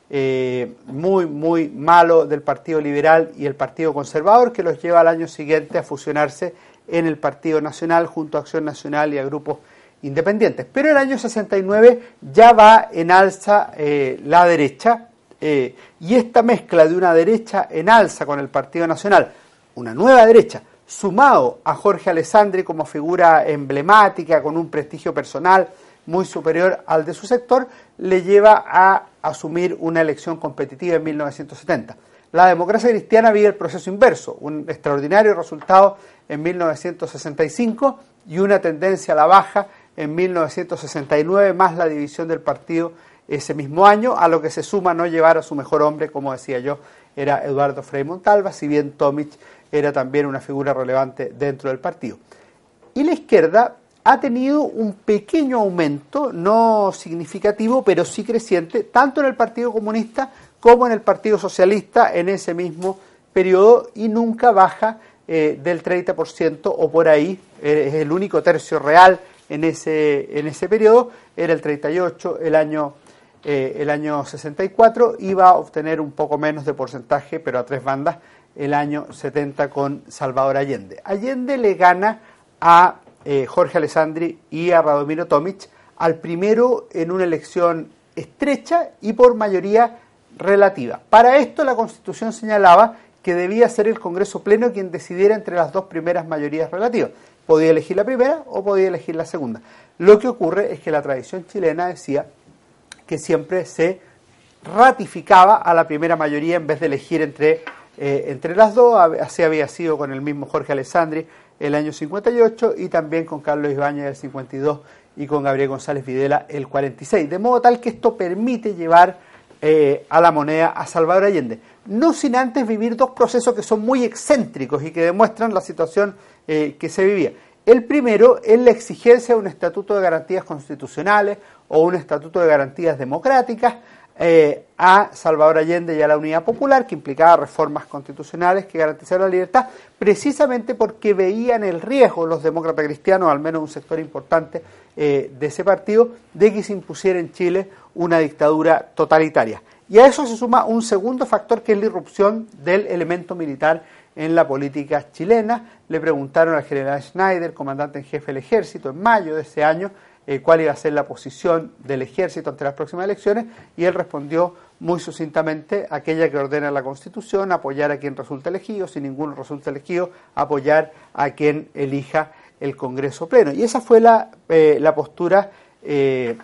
eh, muy, muy malo del Partido Liberal y el Partido Conservador, que los lleva al año siguiente a fusionarse en el Partido Nacional junto a Acción Nacional y a grupos independientes. Pero el año 69 ya va en alza eh, la derecha eh, y esta mezcla de una derecha en alza con el Partido Nacional, una nueva derecha, sumado a Jorge Alessandri como figura emblemática, con un prestigio personal muy superior al de su sector, le lleva a asumir una elección competitiva en 1970. La democracia cristiana vive el proceso inverso, un extraordinario resultado en 1965 y una tendencia a la baja en 1969, más la división del partido ese mismo año, a lo que se suma no llevar a su mejor hombre, como decía yo, era Eduardo Frei Montalva, si bien Tomic era también una figura relevante dentro del partido. Y la izquierda ha tenido un pequeño aumento, no significativo, pero sí creciente, tanto en el Partido Comunista como en el Partido Socialista en ese mismo periodo y nunca baja eh, del 30% o por ahí, eh, es el único tercio real en ese, en ese periodo, era el 38, el año, eh, el año 64 iba a obtener un poco menos de porcentaje, pero a tres bandas, el año 70 con Salvador Allende. Allende le gana a eh, Jorge Alessandri y a Radomiro Tomic, al primero en una elección estrecha y por mayoría relativa. Para esto la Constitución señalaba que debía ser el Congreso Pleno quien decidiera entre las dos primeras mayorías relativas podía elegir la primera o podía elegir la segunda. Lo que ocurre es que la tradición chilena decía que siempre se ratificaba a la primera mayoría en vez de elegir entre, eh, entre las dos. Así había sido con el mismo Jorge Alessandri el año 58 y también con Carlos Ibáñez el 52 y con Gabriel González Videla el 46. De modo tal que esto permite llevar eh, a la moneda a Salvador Allende. No sin antes vivir dos procesos que son muy excéntricos y que demuestran la situación eh, que se vivía. El primero es la exigencia de un estatuto de garantías constitucionales o un estatuto de garantías democráticas, eh, a Salvador Allende y a la Unidad Popular, que implicaba reformas constitucionales que garantizaran la libertad, precisamente porque veían el riesgo los demócratas cristianos, al menos un sector importante eh, de ese partido, de que se impusiera en Chile una dictadura totalitaria. Y a eso se suma un segundo factor que es la irrupción del elemento militar en la política chilena. Le preguntaron al general Schneider, comandante en jefe del ejército, en mayo de ese año, eh, cuál iba a ser la posición del ejército ante las próximas elecciones y él respondió muy sucintamente aquella que ordena la Constitución, apoyar a quien resulta elegido, si ninguno resulta elegido, apoyar a quien elija el Congreso Pleno. Y esa fue la, eh, la postura eh,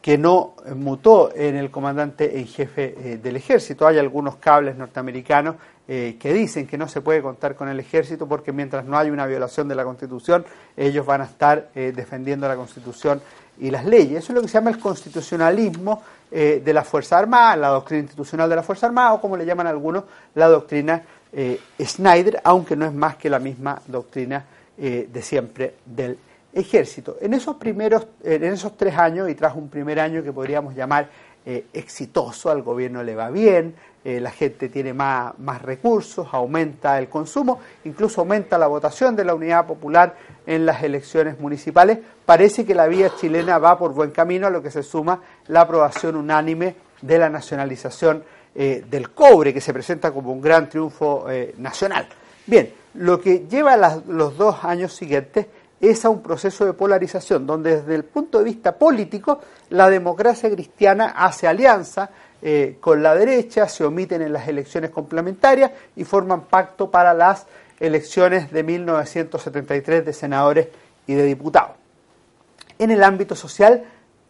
que no mutó en el comandante en jefe del ejército. Hay algunos cables norteamericanos eh, que dicen que no se puede contar con el ejército porque mientras no hay una violación de la Constitución, ellos van a estar eh, defendiendo la Constitución y las leyes. Eso es lo que se llama el constitucionalismo eh, de la Fuerza Armada, la doctrina institucional de la Fuerza Armada, o como le llaman algunos, la doctrina Schneider, aunque no es más que la misma doctrina de siempre del. En esos primeros, en esos tres años, y tras un primer año que podríamos llamar exitoso, al gobierno le va bien, eh, la gente tiene más, más recursos, aumenta el consumo, incluso aumenta la votación de la unidad popular en las elecciones municipales. Parece que la vía chilena va por buen camino, a lo que se suma la aprobación unánime de la nacionalización eh, del cobre, que se presenta como un gran triunfo eh, nacional. Bien, lo que lleva los dos años siguientes es a un proceso de polarización, donde desde el punto de vista político la democracia cristiana hace alianza eh, con la derecha, se omiten en las elecciones complementarias y forman pacto para las elecciones de 1973 de senadores y de diputados. En el ámbito social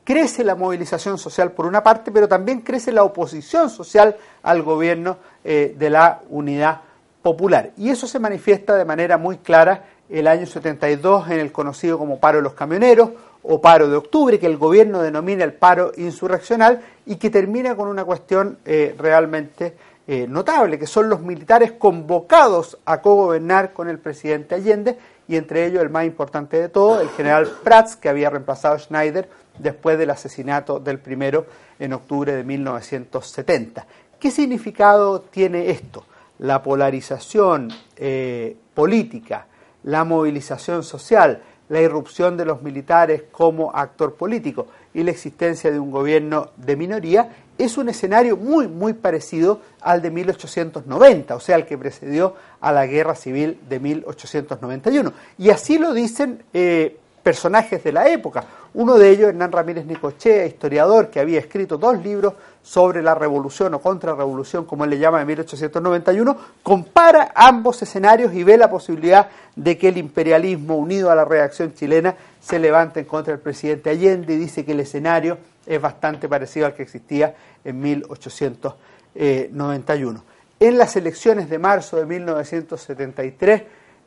crece la movilización social por una parte, pero también crece la oposición social al gobierno eh, de la unidad popular. Y eso se manifiesta de manera muy clara el año 72 en el conocido como paro de los camioneros, o paro de octubre, que el gobierno denomina el paro insurreccional y que termina con una cuestión eh, realmente eh, notable, que son los militares convocados a cogobernar con el presidente Allende y entre ellos el más importante de todo, el general Prats, que había reemplazado a Schneider después del asesinato del primero en octubre de 1970. ¿Qué significado tiene esto? La polarización eh, política, la movilización social, la irrupción de los militares como actor político y la existencia de un gobierno de minoría, es un escenario muy, muy parecido al de 1890, o sea, al que precedió a la guerra civil de 1891. Y así lo dicen eh, personajes de la época. Uno de ellos, Hernán Ramírez Nicochea, historiador que había escrito dos libros sobre la revolución o contrarrevolución, como él le llama, en 1891, compara ambos escenarios y ve la posibilidad de que el imperialismo unido a la reacción chilena se levante en contra del presidente Allende y dice que el escenario es bastante parecido al que existía en 1891. En las elecciones de marzo de 1973,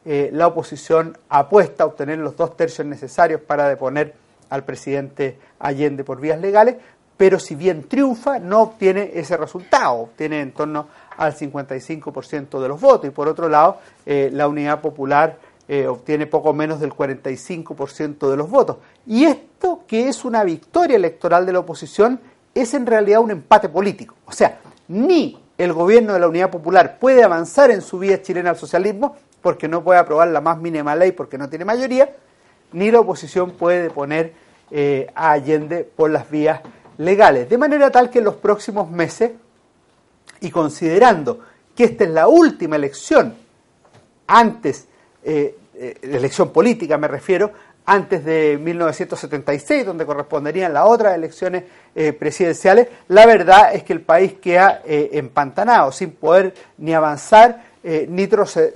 eh, la oposición apuesta a obtener los dos tercios necesarios para deponer al presidente Allende por vías legales, pero si bien triunfa, no obtiene ese resultado, obtiene en torno al 55% de los votos y por otro lado, eh, la Unidad Popular eh, obtiene poco menos del 45% de los votos. Y esto, que es una victoria electoral de la oposición, es en realidad un empate político. O sea, ni el gobierno de la Unidad Popular puede avanzar en su vía chilena al socialismo, porque no puede aprobar la más mínima ley porque no tiene mayoría, ni la oposición puede poner eh, a Allende por las vías legales. De manera tal que en los próximos meses, y considerando que esta es la última elección, antes, eh, eh, elección política me refiero, antes de 1976, donde corresponderían las otras elecciones presidenciales, la verdad es que el país queda empantanado, sin poder ni avanzar ni,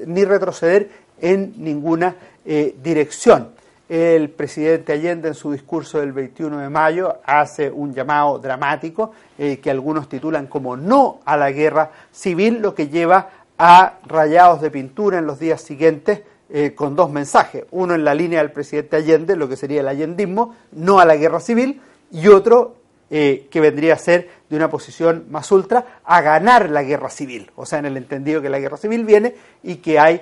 ni, retroceder en ninguna dirección el presidente Allende en su discurso del 21 de mayo hace un llamado dramático eh, que algunos titulan como no a la guerra civil, lo que lleva a rayados de pintura en los días siguientes eh, con dos mensajes. Uno en la línea del presidente Allende, lo que sería el allendismo, no a la guerra civil, y otro eh, que vendría a ser de una posición más ultra, a ganar la guerra civil. O sea, en el entendido que la guerra civil viene y que hay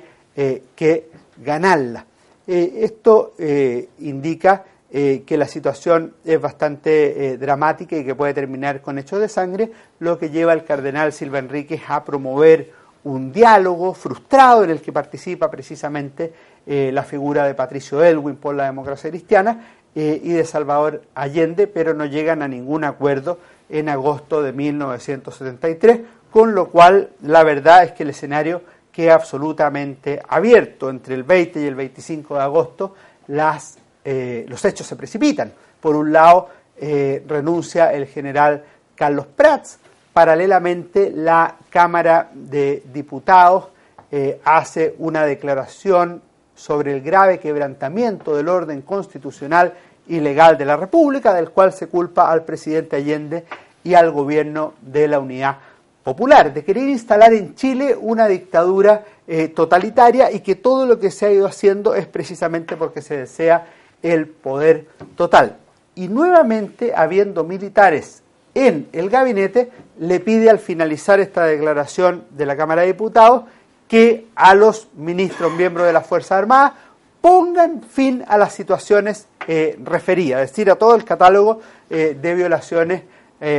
que ganarla. Eh, esto eh, indica eh, que la situación es bastante eh, dramática y que puede terminar con hechos de sangre, lo que lleva al cardenal Silva Enríquez a promover un diálogo frustrado en el que participa precisamente eh, la figura de Patricio Elwin por la democracia cristiana y de Salvador Allende, pero no llegan a ningún acuerdo en agosto de 1973, con lo cual la verdad es que el escenario queda absolutamente abierto. Entre el 20 y el 25 de agosto las, eh, los hechos se precipitan. Por un lado, eh, renuncia el general Carlos Prats, paralelamente la Cámara de Diputados eh, hace una declaración sobre el grave quebrantamiento del orden constitucional y legal de la República, del cual se culpa al presidente Allende y al gobierno de la Unidad Popular, de querer instalar en Chile una dictadura eh, totalitaria y que todo lo que se ha ido haciendo es precisamente porque se desea el poder total. Y nuevamente, habiendo militares en el gabinete, le pide al finalizar esta declaración de la Cámara de Diputados que a los ministros miembros de las Fuerzas Armadas pongan fin a las situaciones eh, referidas, es decir, a todo el catálogo eh, de violaciones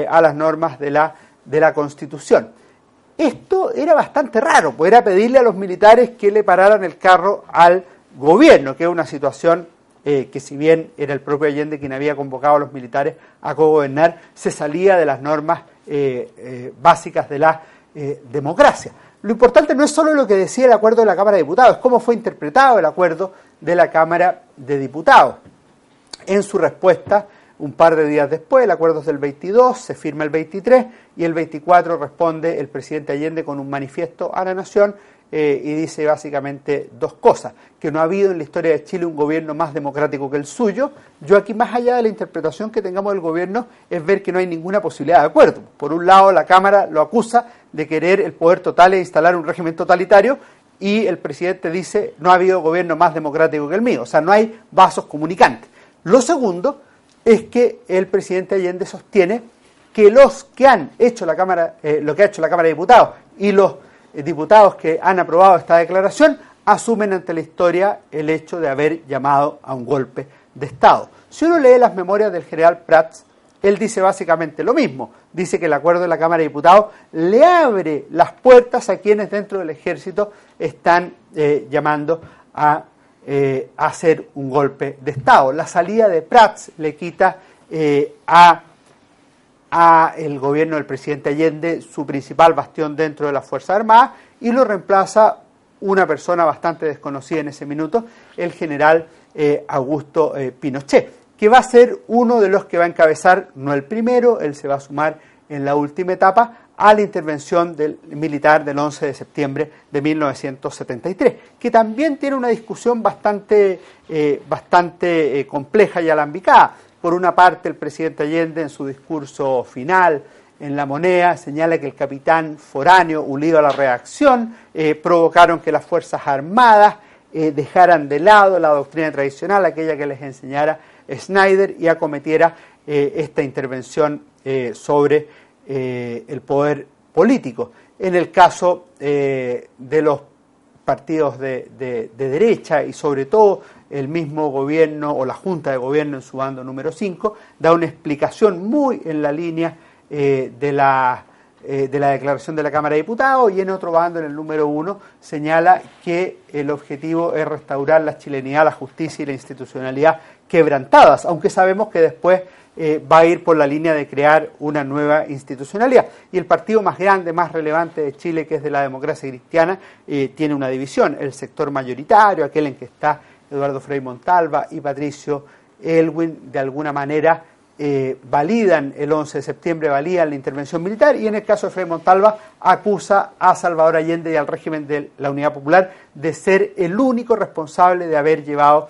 a las normas de la de la Constitución. Esto era bastante raro, pues era pedirle a los militares que le pararan el carro al gobierno, que es una situación eh, que si bien era el propio Allende quien había convocado a los militares a cogobernar, se salía de las normas eh, eh, básicas de la democracia. Lo importante no es solo lo que decía el acuerdo de la Cámara de Diputados, es cómo fue interpretado el acuerdo de la Cámara de Diputados. En su respuesta, un par de días después, el acuerdo es del 22, se firma el 23 y el 24 responde el presidente Allende con un manifiesto a la nación eh, y dice básicamente dos cosas, que no ha habido en la historia de Chile un gobierno más democrático que el suyo. Yo aquí, más allá de la interpretación que tengamos del gobierno, es ver que no hay ninguna posibilidad de acuerdo. Por un lado, la Cámara lo acusa de querer el poder total e instalar un régimen totalitario y el presidente dice no ha habido gobierno más democrático que el mío, o sea, no hay vasos comunicantes. Lo segundo es que el presidente Allende sostiene que los que han hecho la Cámara, eh, lo que ha hecho la Cámara de Diputados y los diputados que han aprobado esta declaración asumen ante la historia el hecho de haber llamado a un golpe de Estado. Si uno lee las memorias del general Prats, él dice básicamente lo mismo. Dice que el acuerdo de la Cámara de Diputados le abre las puertas a quienes dentro del ejército están eh, llamando a eh, hacer un golpe de Estado. La salida de Prats le quita eh, a, a, el gobierno del presidente Allende su principal bastión dentro de las Fuerzas Armadas y lo reemplaza una persona bastante desconocida en ese minuto, el general eh, Augusto Pinochet, que va a ser uno de los que va a encabezar, no el primero, él se va a sumar en la última etapa, a la intervención del, militar del 11 de septiembre de 1973, que también tiene una discusión bastante, eh, bastante eh, compleja y alambicada. Por una parte, el presidente Allende en su discurso final en la moneda señala que el capitán foráneo, unido a la reacción, eh, provocaron que las Fuerzas Armadas dejaran de lado la doctrina tradicional, aquella que les enseñara Snyder, y acometiera esta intervención sobre eh, el poder político. En el caso eh, de los partidos de, derecha y sobre todo el mismo gobierno o la Junta de Gobierno en su bando número 5 da una explicación muy en la línea eh, de, la, de la declaración de la Cámara de Diputados y en otro bando, en el número 1, señala que el objetivo es restaurar la chilenidad, la justicia y la institucionalidad quebrantadas, aunque sabemos que después eh, va a ir por la línea de crear una nueva institucionalidad. Y el partido más grande, más relevante de Chile, que es de la democracia cristiana, eh, tiene una división, el sector mayoritario, aquel en que está Eduardo Frei Montalva y Patricio Elwin, de alguna manera eh, validan el 11 de septiembre, validan la intervención militar y en el caso de Frei Montalva acusa a Salvador Allende y al régimen de la Unidad Popular de ser el único responsable de haber llevado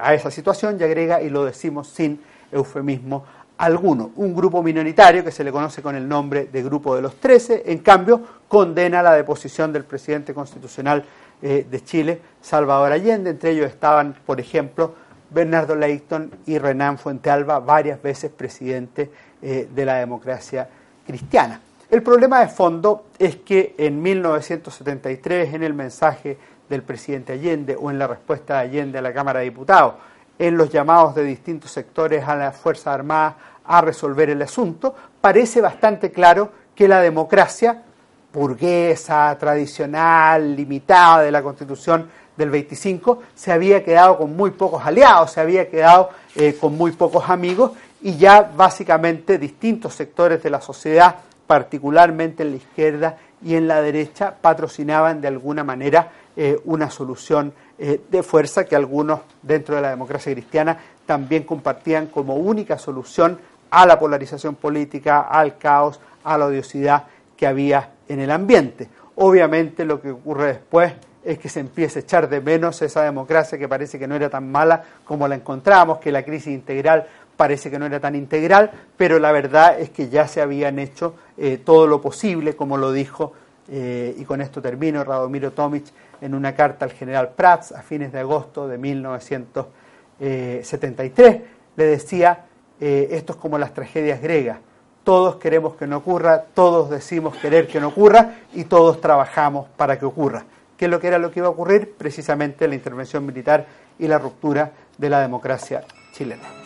a esa situación y agrega, y lo decimos sin eufemismo alguno. Un grupo minoritario que se le conoce con el nombre de Grupo de los Trece, en cambio, condena la deposición del presidente constitucional eh, de Chile, Salvador Allende. Entre ellos estaban, por ejemplo, Bernardo Leighton y Renan Fuentealba, varias veces presidente eh, de la democracia cristiana. El problema de fondo es que en 1973, en el mensaje del presidente Allende o en la respuesta de Allende a la Cámara de Diputados, en los llamados de distintos sectores a las Fuerzas Armadas a resolver el asunto, parece bastante claro que la democracia burguesa, tradicional, limitada de la Constitución del 25, se había quedado con muy pocos aliados, se había quedado eh, con muy pocos amigos y ya básicamente distintos sectores de la sociedad, particularmente en la izquierda y en la derecha, patrocinaban de alguna manera eh, una solución eh, de fuerza que algunos dentro de la democracia cristiana también compartían como única solución a la polarización política, al caos, a la odiosidad que había en el ambiente. Obviamente lo que ocurre después es que se empieza a echar de menos esa democracia que parece que no era tan mala como la encontramos, que la crisis integral parece que no era tan integral, pero la verdad es que ya se habían hecho eh, todo lo posible, como lo dijo, eh, y con esto termino, Radomiro Tomic en una carta al general Prats a fines de agosto de 1973, le decía, eh, esto es como las tragedias griegas, todos queremos que no ocurra, todos decimos querer que no ocurra y todos trabajamos para que ocurra. ¿Qué es lo que era lo que iba a ocurrir? Precisamente la intervención militar y la ruptura de la democracia chilena.